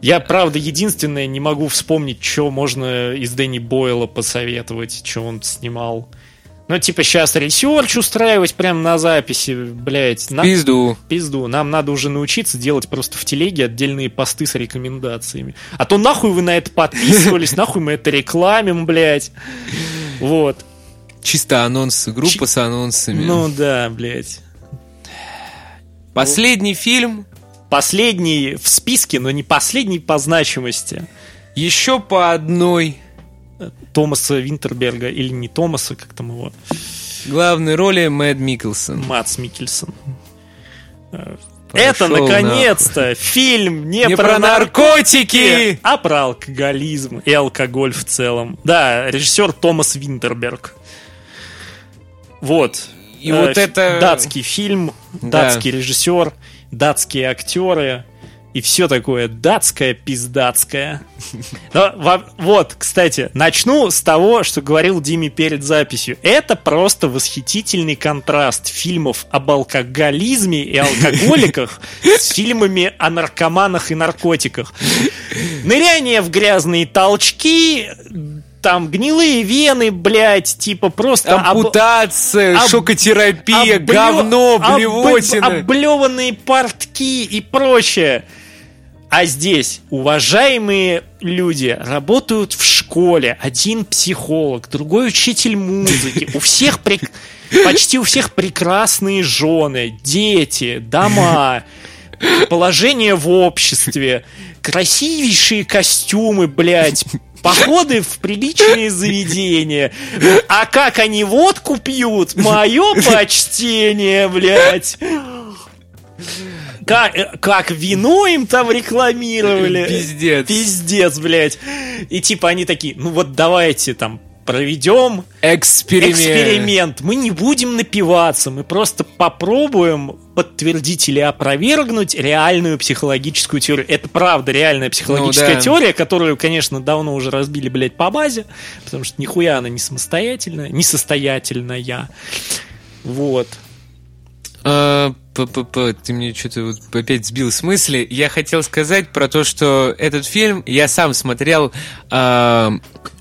Я, правда, единственное не могу вспомнить, что можно из Дэнни Бойла посоветовать, что он снимал. Ну, типа, сейчас research устраивать прямо на записи, блядь. Нам... Пизду. Пизду. Нам надо уже научиться делать просто в телеге отдельные посты с рекомендациями. А то нахуй вы на это подписывались, [laughs] нахуй мы это рекламим, блядь. Вот. Чисто анонс, группа с анонсами. Ну да, блядь. Последний фильм. Последний в списке, но не последний по значимости. Еще по одной Томаса Винтерберга, или не Томаса, как там его? Главной роли Мэд Микkelсон. Мац Микельсон. Пошел Это, наконец-то, фильм не, не про, про наркотики, наркотики, а про алкоголизм и алкоголь в целом. Да, режиссер Томас Винтерберг. Вот. И э, вот это... Датский фильм, датский да. режиссер, датские актеры и все такое датское, пиздатское. [laughs] Но, вот, кстати, начну с того, что говорил Диме перед записью. Это просто восхитительный контраст фильмов об алкоголизме и алкоголиках [laughs] с фильмами о наркоманах и наркотиках. Ныряние в грязные толчки, там гнилые вены, блядь, типа просто... Ампутация, об... шокотерапия, облё... говно, блевотина. Об... Облеванные портки и прочее. А здесь уважаемые люди работают в школе. Один психолог, другой учитель музыки. У всех прек... почти у всех прекрасные жены, дети, дома, положение в обществе, красивейшие костюмы, блядь, походы в приличные заведения. А как они водку пьют? Мое почтение, блядь как, э, как вино им там рекламировали. [laughs] Пиздец. Пиздец, блядь. И типа они такие, ну вот давайте там проведем эксперимент. эксперимент. Мы не будем напиваться, мы просто попробуем подтвердить или опровергнуть реальную психологическую теорию. Это правда реальная психологическая ну, да. теория, которую, конечно, давно уже разбили, блядь, по базе, потому что нихуя она не самостоятельная, несостоятельная. Вот. А, ты мне что-то вот опять сбил с мысли. Я хотел сказать про то, что этот фильм я сам смотрел э,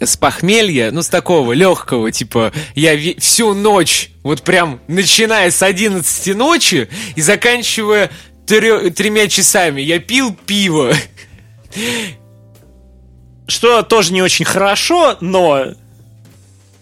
с похмелья, ну, с такого легкого, типа, я всю ночь, вот прям начиная с 11 ночи и заканчивая трё- тремя часами, я пил пиво. Что тоже не очень хорошо, но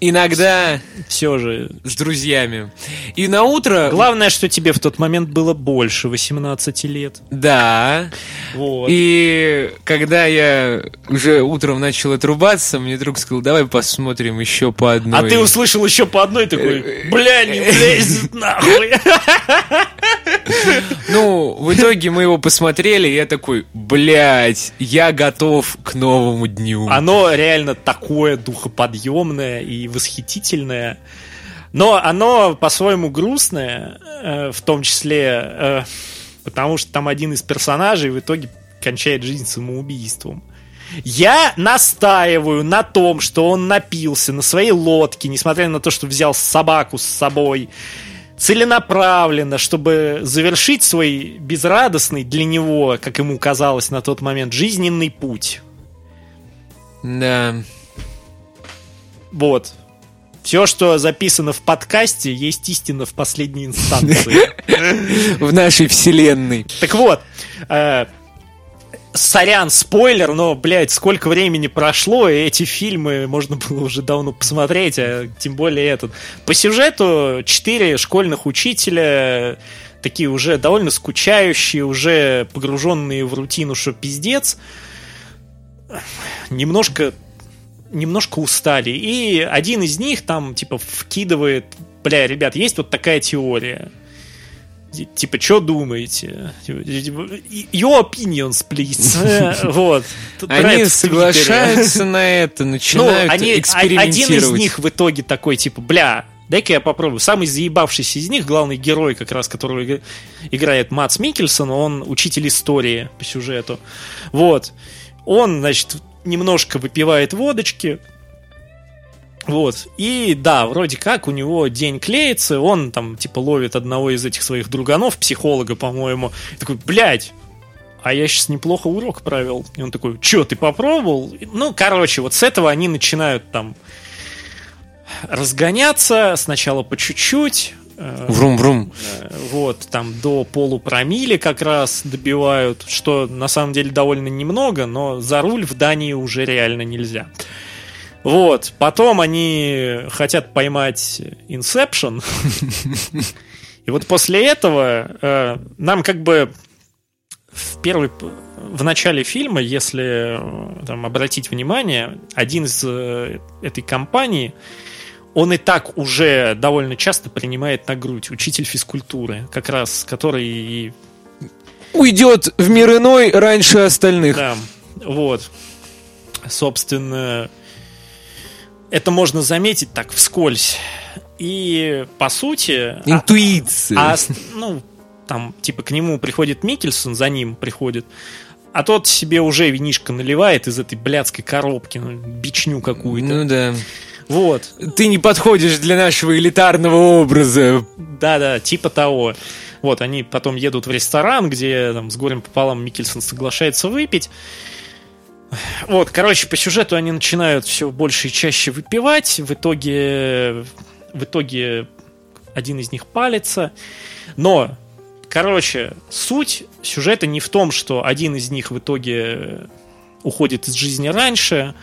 Иногда все же с друзьями. И на утро... Главное, что тебе в тот момент было больше 18 лет. Да. Вот. И когда я уже утром начал отрубаться, мне друг сказал, давай посмотрим еще по одной. А ты услышал еще по одной такой, бля, не [laughs] влезет нахуй. [laughs] Ну, в итоге мы его посмотрели, и я такой, блядь, я готов к новому дню. Оно реально такое духоподъемное и восхитительное. Но оно по-своему грустное, э, в том числе, э, потому что там один из персонажей в итоге кончает жизнь самоубийством. Я настаиваю на том, что он напился на своей лодке, несмотря на то, что взял собаку с собой, целенаправленно, чтобы завершить свой безрадостный для него, как ему казалось на тот момент, жизненный путь. Да. Вот. Все, что записано в подкасте, есть истина в последней [laughs] инстанции. В нашей вселенной. Так вот, э, сорян, спойлер, но, блядь, сколько времени прошло, и эти фильмы можно было уже давно посмотреть, а тем более этот. По сюжету четыре школьных учителя, такие уже довольно скучающие, уже погруженные в рутину, что пиздец, немножко немножко устали. И один из них там, типа, вкидывает, бля, ребят, есть вот такая теория типа, что думаете? Типа, your opinions, please. [laughs] Вот. Они соглашаются на это, начинают ну, экспериментировать. Один из них в итоге такой, типа, бля, дай-ка я попробую. Самый заебавшийся из них, главный герой, как раз, которого играет Мац Микельсон, он учитель истории по сюжету. Вот. Он, значит, немножко выпивает водочки, вот. И да, вроде как у него день клеится, он там типа ловит одного из этих своих друганов, психолога, по-моему. такой, блядь, а я сейчас неплохо урок провел. И он такой, чё, ты попробовал? Ну, короче, вот с этого они начинают там разгоняться, сначала по чуть-чуть. Э, Врум-врум. Э, вот, там до полупромили как раз добивают, что на самом деле довольно немного, но за руль в Дании уже реально нельзя. Вот. Потом они хотят поймать Inception. [laughs] И вот после этого э, нам как бы в первый в начале фильма, если э, там, обратить внимание, один из э, этой компании, он и так уже довольно часто принимает на грудь учитель физкультуры, как раз который уйдет в мир иной раньше остальных. Да, вот. Собственно, это можно заметить так вскользь. И по сути... А, Интуиция. А, а, ну, там, типа, к нему приходит Микельсон, за ним приходит, а тот себе уже винишко наливает из этой блядской коробки, ну, бичню какую-то. Ну да. Вот. Ты не подходишь для нашего элитарного образа. Да-да, типа того. Вот, они потом едут в ресторан, где там с горем пополам Микельсон соглашается выпить. Вот, короче, по сюжету они начинают все больше и чаще выпивать. В итоге, в итоге один из них палится. Но, короче, суть сюжета не в том, что один из них в итоге уходит из жизни раньше,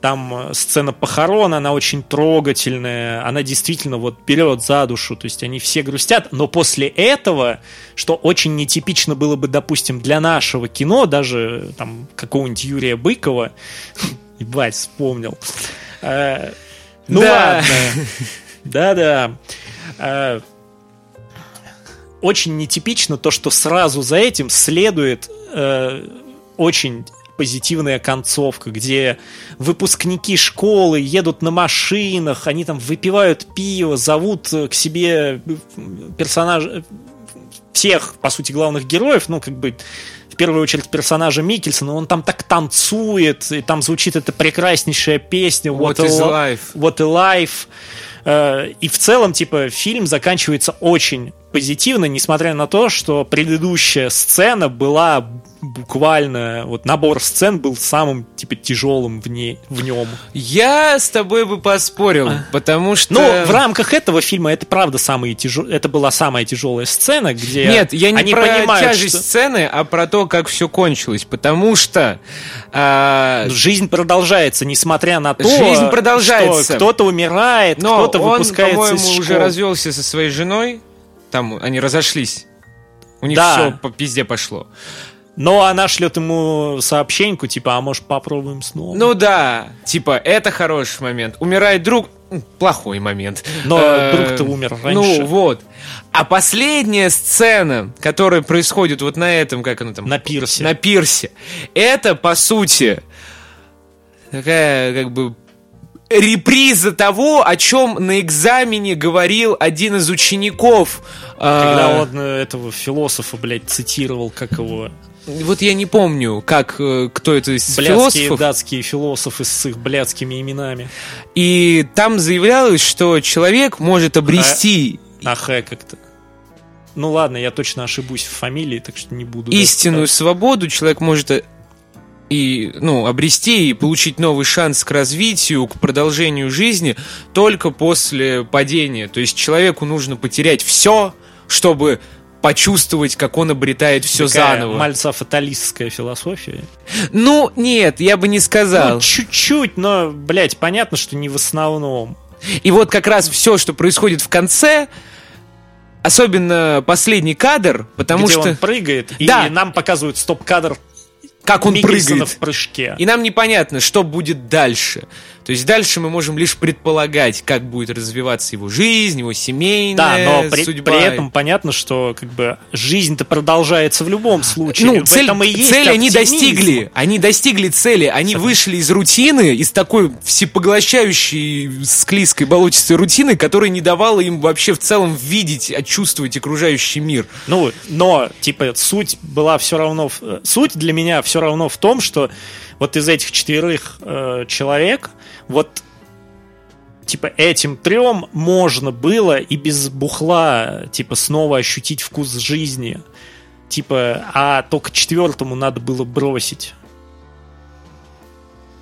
там э, сцена похорон, она очень трогательная, она действительно вот берет за душу, то есть они все грустят, но после этого, что очень нетипично было бы, допустим, для нашего кино, даже там какого-нибудь Юрия Быкова, [laughs] ебать, вспомнил. Э, ну ладно. Да-да. Э, очень нетипично то, что сразу за этим следует очень позитивная концовка, где выпускники школы едут на машинах, они там выпивают пиво, зовут к себе персонажа всех, по сути, главных героев, ну, как бы, в первую очередь, персонажа Микельсона, он там так танцует, и там звучит эта прекраснейшая песня What, What is life? What a life. Э, и в целом, типа, фильм заканчивается очень позитивно, несмотря на то, что предыдущая сцена была буквально вот набор сцен был самым типа тяжелым в, ней, в нем. Я с тобой бы поспорил, а. потому что. Ну, в рамках этого фильма это правда самые тяжел... это была самая тяжелая сцена, где нет, я не они про понимают, тяжесть что... сцены, а про то, как все кончилось, потому что а... жизнь продолжается, несмотря на то, жизнь продолжается, что кто-то умирает, кто-то выпускается по-моему, из школы. уже развелся со своей женой, там они разошлись. У них да. все по пизде пошло. Но она шлет ему сообщеньку, типа, а может попробуем снова? Ну да, типа, это хороший момент. Умирает друг, плохой момент. Но э, друг-то умер раньше. Ну вот. А последняя сцена, которая происходит вот на этом, как она там? На пирсе. На пирсе. Это, по сути, такая, как бы, реприза того, о чем на экзамене говорил один из учеников. Когда а, он э, этого философа, блядь, цитировал, как его... Вот я не помню, как э, кто это из блядские, философов. датские философы с их блядскими именами. И там заявлялось, что человек может обрести... А, ахэ как-то. Ну ладно, я точно ошибусь в фамилии, так что не буду. Истинную свободу человек может и, ну, обрести и получить новый шанс к развитию, к продолжению жизни только после падения. То есть человеку нужно потерять все, чтобы почувствовать, как он обретает все Такая заново. мальца-фаталистская философия. Ну, нет, я бы не сказал. Ну, чуть-чуть, но, блядь, понятно, что не в основном. И вот как раз все, что происходит в конце, особенно последний кадр, потому где что... он прыгает, Да. и нам показывают стоп-кадр как он Миккельсона прыгает. в прыжке. И нам непонятно, что будет дальше. То есть дальше мы можем лишь предполагать, как будет развиваться его жизнь, его Да, семейная но при, судьба. при этом понятно, что как бы жизнь-то продолжается в любом случае. Ну, В цель, этом и есть цель они достигли. Они достигли цели. Они вышли из рутины, из такой всепоглощающей склизкой болотистой рутины, которая не давала им вообще в целом видеть, чувствовать окружающий мир. Ну, но, типа, суть была все равно... Суть для меня все равно в том, что вот из этих четверых э, человек, вот типа этим трем можно было и без бухла, типа, снова ощутить вкус жизни. Типа, а только четвертому надо было бросить.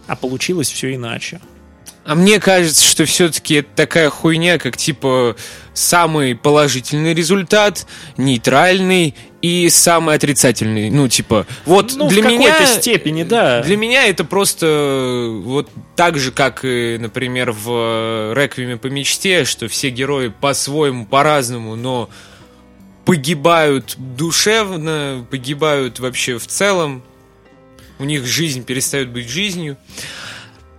А получилось все иначе. А мне кажется, что все-таки это такая хуйня, как типа самый положительный результат, нейтральный и самый отрицательный. Ну, типа, вот Ну, для в меня... степени, да. Для меня это просто э, вот так же, как и, например, в э, «Реквиеме по мечте», что все герои по-своему, по-разному, но погибают душевно, погибают вообще в целом, у них жизнь перестает быть жизнью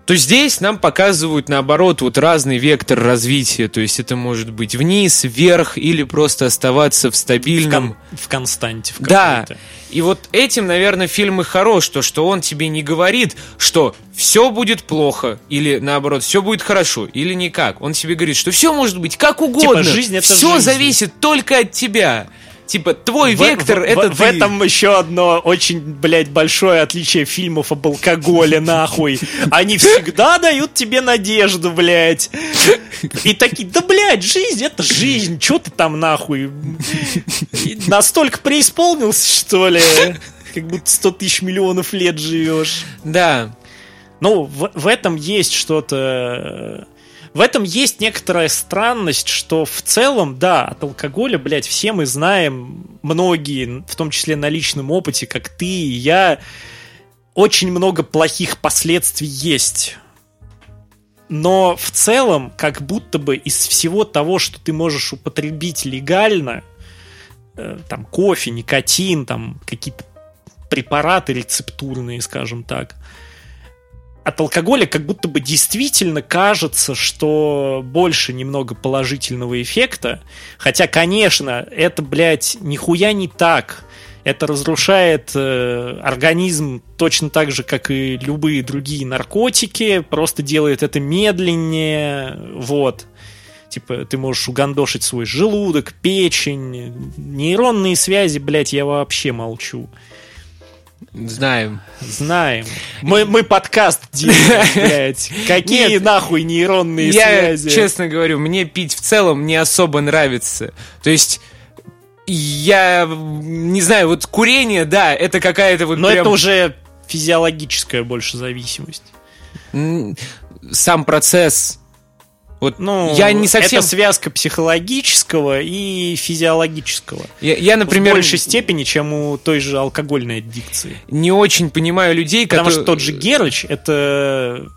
то здесь нам показывают, наоборот, вот разный вектор развития. То есть это может быть вниз, вверх или просто оставаться в В, стабильном... кон- в константе. В Да. И вот этим, наверное, фильм и хорош, то, что он тебе не говорит, что все будет плохо, или наоборот, все будет хорошо, или никак. Он тебе говорит, что все может быть как угодно. жизнь это все жизнь. зависит только от тебя. Типа, твой В- вектор в, это в, в ты. этом еще одно очень, блядь, большое отличие фильмов об алкоголе, [laughs] нахуй. Они всегда дают тебе надежду, блядь. И такие, да, блядь, жизнь это жизнь, что ты там нахуй? И настолько преисполнился, что ли? Как будто 100 тысяч миллионов лет живешь. Да. Ну, в, в этом есть что-то... В этом есть некоторая странность, что в целом, да, от алкоголя, блядь, все мы знаем, многие, в том числе на личном опыте, как ты и я, очень много плохих последствий есть. Но в целом, как будто бы из всего того, что ты можешь употребить легально, э, там кофе, никотин, там какие-то препараты рецептурные, скажем так, от алкоголя как будто бы действительно кажется, что больше немного положительного эффекта. Хотя, конечно, это, блядь, нихуя не так. Это разрушает э, организм точно так же, как и любые другие наркотики, просто делает это медленнее, вот. Типа, ты можешь угандошить свой желудок, печень, нейронные связи, блядь, я вообще молчу. Знаем. Знаем. Мы, мы подкаст делаем, [laughs] блядь. Какие Нет. нахуй нейронные Я, связи? честно говорю, мне пить в целом не особо нравится. То есть, я не знаю, вот курение, да, это какая-то вот Но прям это уже физиологическая больше зависимость. сам процесс. Вот Ну, я не совсем... Это связка психологического и физиологического. Я, я, например, в большей степени, чем у той же алкогольной аддикции. не очень понимаю людей, Потому которые... что тот же Герыч это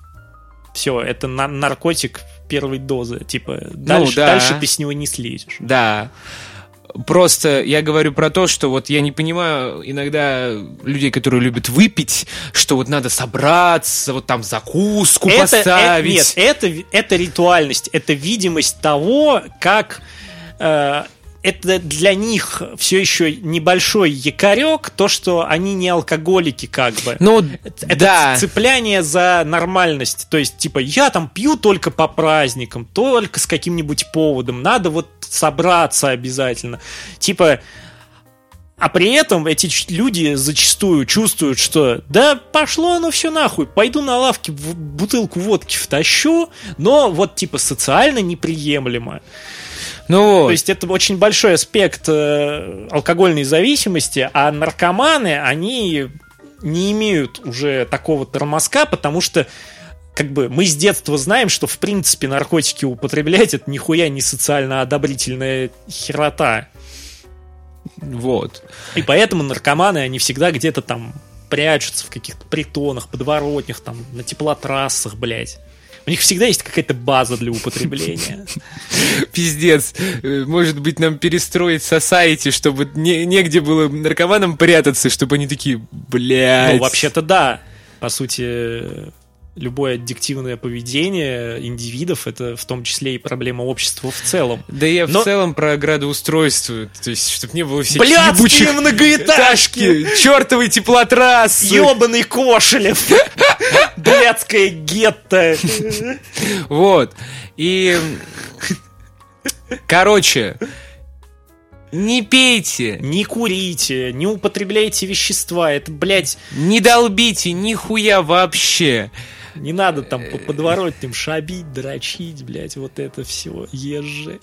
все, это на- наркотик первой дозы. Типа, дальше, Ну да. дальше ты с него не слезешь. Да. Просто я говорю про то, что вот я не понимаю иногда людей, которые любят выпить, что вот надо собраться, вот там закуску Это, э, поставить. нет, это, это ритуальность, это видимость того, как э, это для них все еще небольшой якорек, то, что они не алкоголики, как бы. Ну, Это да. цепляние за нормальность. То есть, типа, я там пью только по праздникам, только с каким-нибудь поводом. Надо вот собраться обязательно. Типа, а при этом эти люди зачастую чувствуют, что да пошло оно все нахуй, пойду на лавке в- бутылку водки втащу, но вот типа социально неприемлемо. Ну вот. То есть это очень большой аспект э, алкогольной зависимости, а наркоманы, они не имеют уже такого тормозка, потому что как бы мы с детства знаем, что в принципе наркотики употреблять это нихуя не социально одобрительная херота. Вот. И поэтому наркоманы, они всегда где-то там прячутся в каких-то притонах, подворотнях, там, на теплотрассах, блядь. У них всегда есть какая-то база для употребления. Пиздец. Может быть, нам перестроить сосайти, чтобы не, негде было наркоманам прятаться, чтобы они такие, блядь. Ну, вообще-то да. По сути, любое аддиктивное поведение индивидов это в том числе и проблема общества в целом. Да я Но- в целом про градоустройство, то есть, чтобы не было всяких Блядские ебучих многоэтажки! чертовой теплотрассы. Ёбаный Кошелев! [laughs] Блядское гетто! Вот. И... Короче, не пейте, Не курите, не употребляйте вещества. Это, блядь, не долбите нихуя вообще. Не надо там по подворотням шабить, дрочить, блядь, вот это все. Езжи.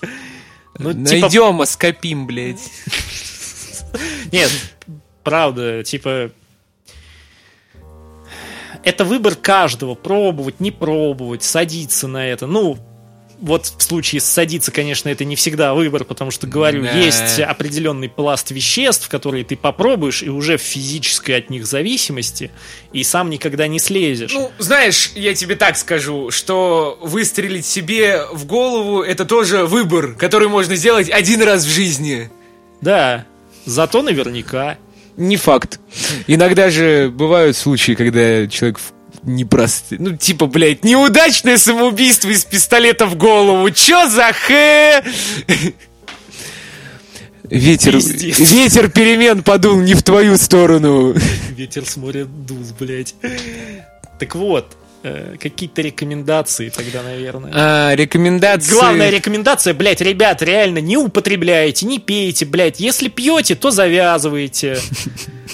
Ну, типа, Найдем, оскопим, блядь. [laughs] Нет, правда, типа... Это выбор каждого, пробовать, не пробовать, садиться на это. Ну, вот в случае с садиться, конечно, это не всегда выбор, потому что, говорю, Да. есть определенный пласт веществ, которые ты попробуешь, и уже в физической от них зависимости, и сам никогда не слезешь. Ну, знаешь, я тебе так скажу, что выстрелить себе в голову это тоже выбор, который можно сделать один раз в жизни. Да, зато наверняка. Не факт. Иногда же бывают случаи, когда человек в- непростый. Ну, типа, блядь, неудачное самоубийство из пистолета в голову. Чё за хэ? Ветер, Пиздец. ветер перемен подул не в твою сторону. Ветер с моря дул, блядь. Так вот, какие-то рекомендации тогда, наверное. А, рекомендации... Главная рекомендация, блядь, ребят, реально не употребляйте, не пейте, блядь. Если пьете, то завязывайте. [laughs]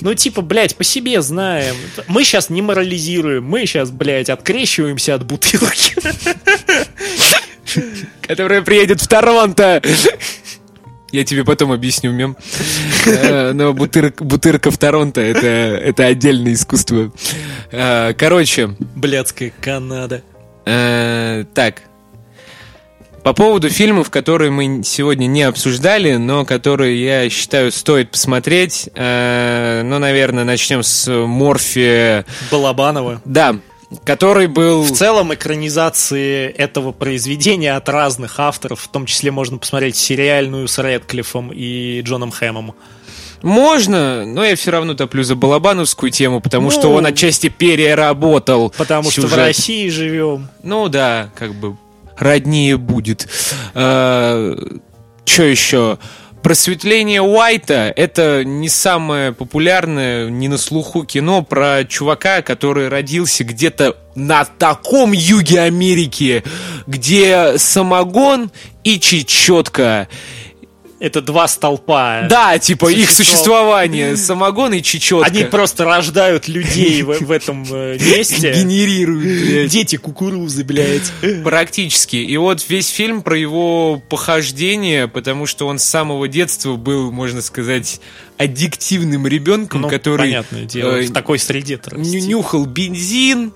Ну, типа, блядь, по себе знаем. Мы сейчас не морализируем, мы сейчас, блядь, открещиваемся от бутылки. [laughs] которая приедет в Торонто. Я тебе потом объясню мем. Э, Но бутырк- бутырка в Торонто это, это отдельное искусство. Э, Короче, Блядская Канада. э, так. По поводу фильмов, которые мы сегодня не обсуждали, но которые, я считаю, стоит посмотреть. Ну, наверное, начнем с Морфи. Балабанова. Да, который был... В целом, экранизации этого произведения от разных авторов, в том числе можно посмотреть сериальную с Рэдклиффом и Джоном Хэмом. Можно, но я все равно топлю за балабановскую тему, потому Ну, что он отчасти переработал. Потому что в сюжет. России живем. Ну да, как бы роднее будет. Что еще? Просветление Уайта — это не самое популярное, не на слуху кино про чувака, который родился где-то на таком юге Америки, где самогон и чечетка. Это два столпа. Да, типа их Существо- существование, самогон и чечетка. Они просто рождают людей в, в этом э, [laughs] месте. генерируют, блядь. Дети кукурузы, блядь. Практически. И вот весь фильм про его похождение, потому что он с самого детства был, можно сказать, аддиктивным ребенком, Ну, который понятное дело, э, в такой среде ню- нюхал бензин,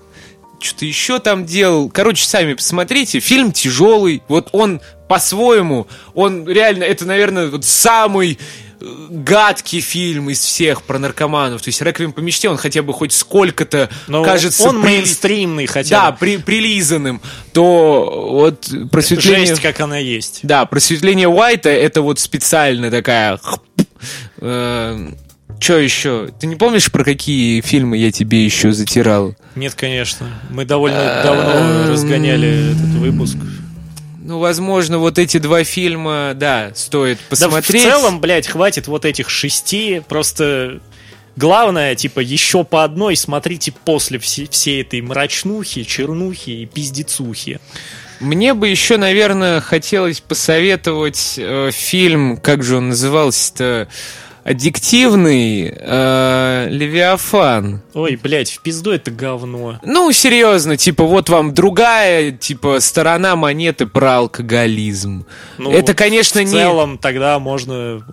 что-то еще там делал. Короче, сами посмотрите, фильм тяжелый. Вот он по-своему, он реально, это, наверное, вот самый э, гадкий фильм из всех про наркоманов. То есть «Реквием по мечте», он хотя бы хоть сколько-то Но кажется... он при- мейнстримный хотя Да, бы. при, прилизанным, то вот просветление... Жесть, как она есть. Да, просветление Уайта это вот специально такая... Че еще? Ты не помнишь, про какие фильмы я тебе еще затирал? Нет, конечно. Мы довольно давно разгоняли этот выпуск. Ну, возможно, вот эти два фильма, да, стоит посмотреть. Да в целом, блядь, хватит вот этих шести. Просто главное, типа, еще по одной смотрите после все- всей этой мрачнухи, чернухи и пиздецухи. Мне бы еще, наверное, хотелось посоветовать э, фильм, как же он назывался-то, аддиктивный э, Левиафан. Ой, блядь, в пизду это говно. Ну, серьезно, типа, вот вам другая, типа, сторона монеты про алкоголизм. Ну, Это, конечно, в не... целом тогда можно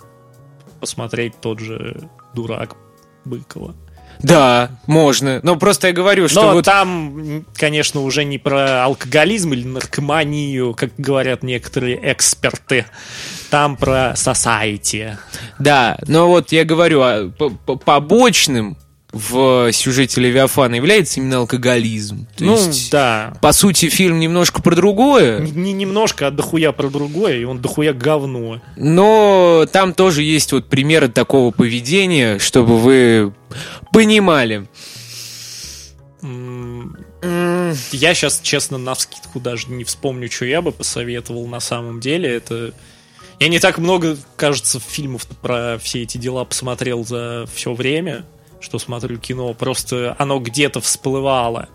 посмотреть тот же дурак Быкова. Да, можно. Но просто я говорю, что Но вот... там, конечно, уже не про алкоголизм или наркоманию, как говорят некоторые эксперты. Там про society. Да, но вот я говорю, а по- по- побочным в сюжете Левиафана является именно алкоголизм. То ну, есть, да. по сути, фильм немножко про другое, Не, не немножко, а дохуя про другое, и он дохуя говно. но там тоже есть вот примеры такого поведения, чтобы вы понимали. Я сейчас, честно, на вскидку даже не вспомню, что я бы посоветовал на самом деле. Это... Я не так много, кажется, фильмов про все эти дела посмотрел за все время, что смотрю кино. Просто оно где-то всплывало.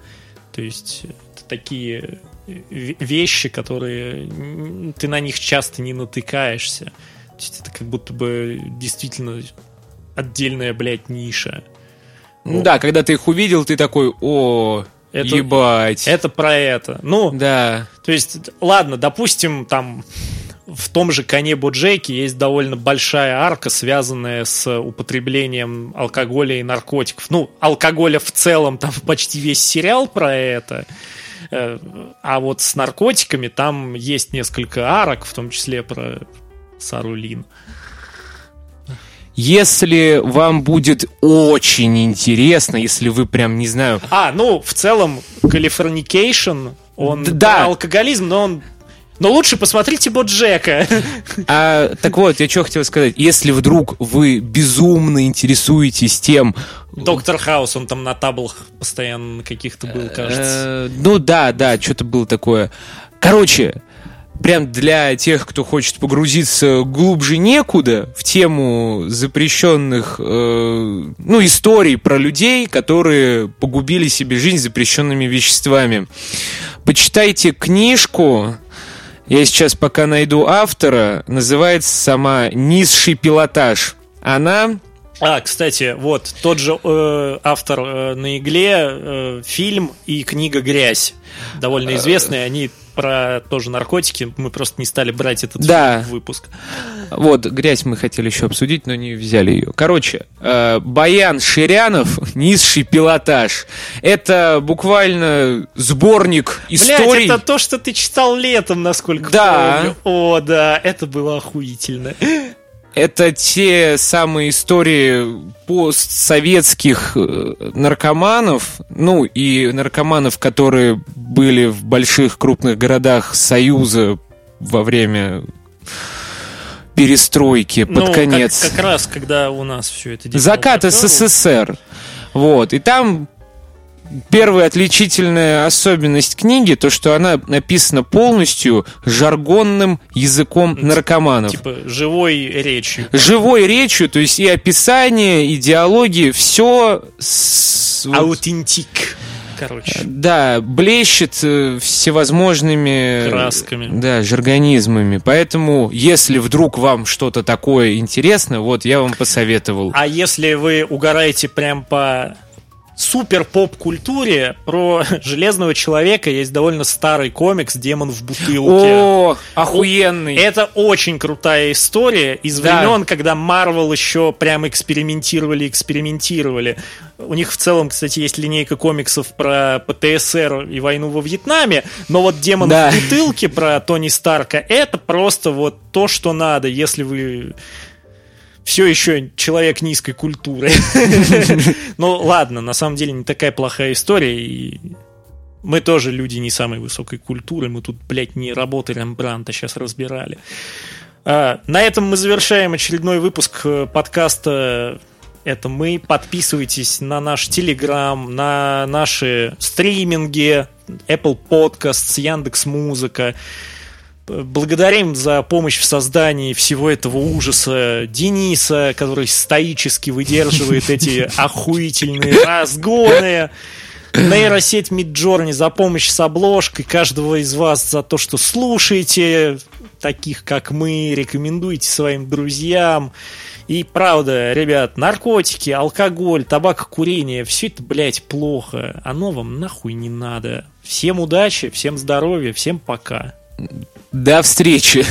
То есть это такие ве- вещи, которые ты на них часто не натыкаешься. То есть это как будто бы действительно отдельная, блядь, ниша. Ну да, когда ты их увидел, ты такой, о, Это- ебать. Это про это. Ну, Да. То есть, ладно, допустим, там в том же коне Боджеке есть довольно большая арка, связанная с употреблением алкоголя и наркотиков. Ну, алкоголя в целом, там почти весь сериал про это. Э, А вот с наркотиками там есть несколько арок, в том числе про Сару Линн. Если вам будет очень интересно, если вы прям, не знаю, А, ну, в целом, Californication, он да. алкоголизм, но он... Но лучше посмотрите Боджека. А, так вот, я что хотел сказать. Если вдруг вы безумно интересуетесь тем... Доктор Хаус, он там на таблах постоянно каких-то был, кажется. э, ну да, да, что-то было такое. Короче, прям для тех, кто хочет погрузиться глубже некуда в тему запрещенных, э, ну, историй про людей, которые погубили себе жизнь запрещенными веществами. Почитайте книжку. Я сейчас пока найду автора. Называется сама «Низший пилотаж». Она А, кстати, вот тот же э, автор э, на игле, э, фильм и книга Грязь. Довольно известные, они про тоже наркотики. Мы просто не стали брать этот Да. выпуск. Вот, грязь мы хотели еще обсудить, но не взяли ее. Короче, э, Баян Ширянов, [laughs] низший пилотаж. Это буквально сборник историй. Блять, это то, что ты читал летом, насколько Да. помню. О, да, это было охуительно. Это те самые истории постсоветских э, наркоманов, ну и наркоманов, которые были в больших крупных городах Союза во время перестройки под Ну, как- конец. Как, раз, когда у нас все это Закат. СССР. Вот. И там первая отличительная особенность книги, то, что она написана полностью жаргонным языком наркоманов. Типа живой речью. Живой речью, то есть и описание, и диалоги, все с, Аутентик. Короче. да, блещет э, всевозможными... Красками. Да, жаргонизмами. Поэтому, если вдруг вам что-то такое интересно, вот я вам посоветовал. А если вы угораете прям по супер поп-культуре, про [laughs] Железного Человека есть довольно старый комикс «Демон в бутылке». О, охуенный. Это очень крутая история из Да. времен, когда Марвел еще прям экспериментировали, экспериментировали. У них в целом, кстати, есть линейка комиксов про ПТСР и войну во Вьетнаме, но вот «Демон Да. в бутылке» про Тони Старка это просто вот то, что надо, если вы все еще человек низкой культуры. [laughs] Ну ладно, на самом деле не такая плохая история, и мы тоже люди не самой высокой культуры, мы тут, блядь, не работы Рембранта сейчас разбирали. А, на этом мы завершаем очередной выпуск э, подкаста это мы. Подписывайтесь на наш Телеграм, на наши стриминги, Apple Podcasts, Яндекс Музыка. Благодарим за помощь в создании всего этого ужаса Дениса, который стоически выдерживает эти [laughs] охуительные разгоны. Нейросеть Midjourney за помощь с обложкой, каждого из вас за то, что слушаете, таких как мы, рекомендуйте своим друзьям. И правда, ребят, наркотики, алкоголь, табакокурение, все это, блядь, плохо. Оно вам нахуй не надо. Всем удачи, всем здоровья, всем пока. До встречи.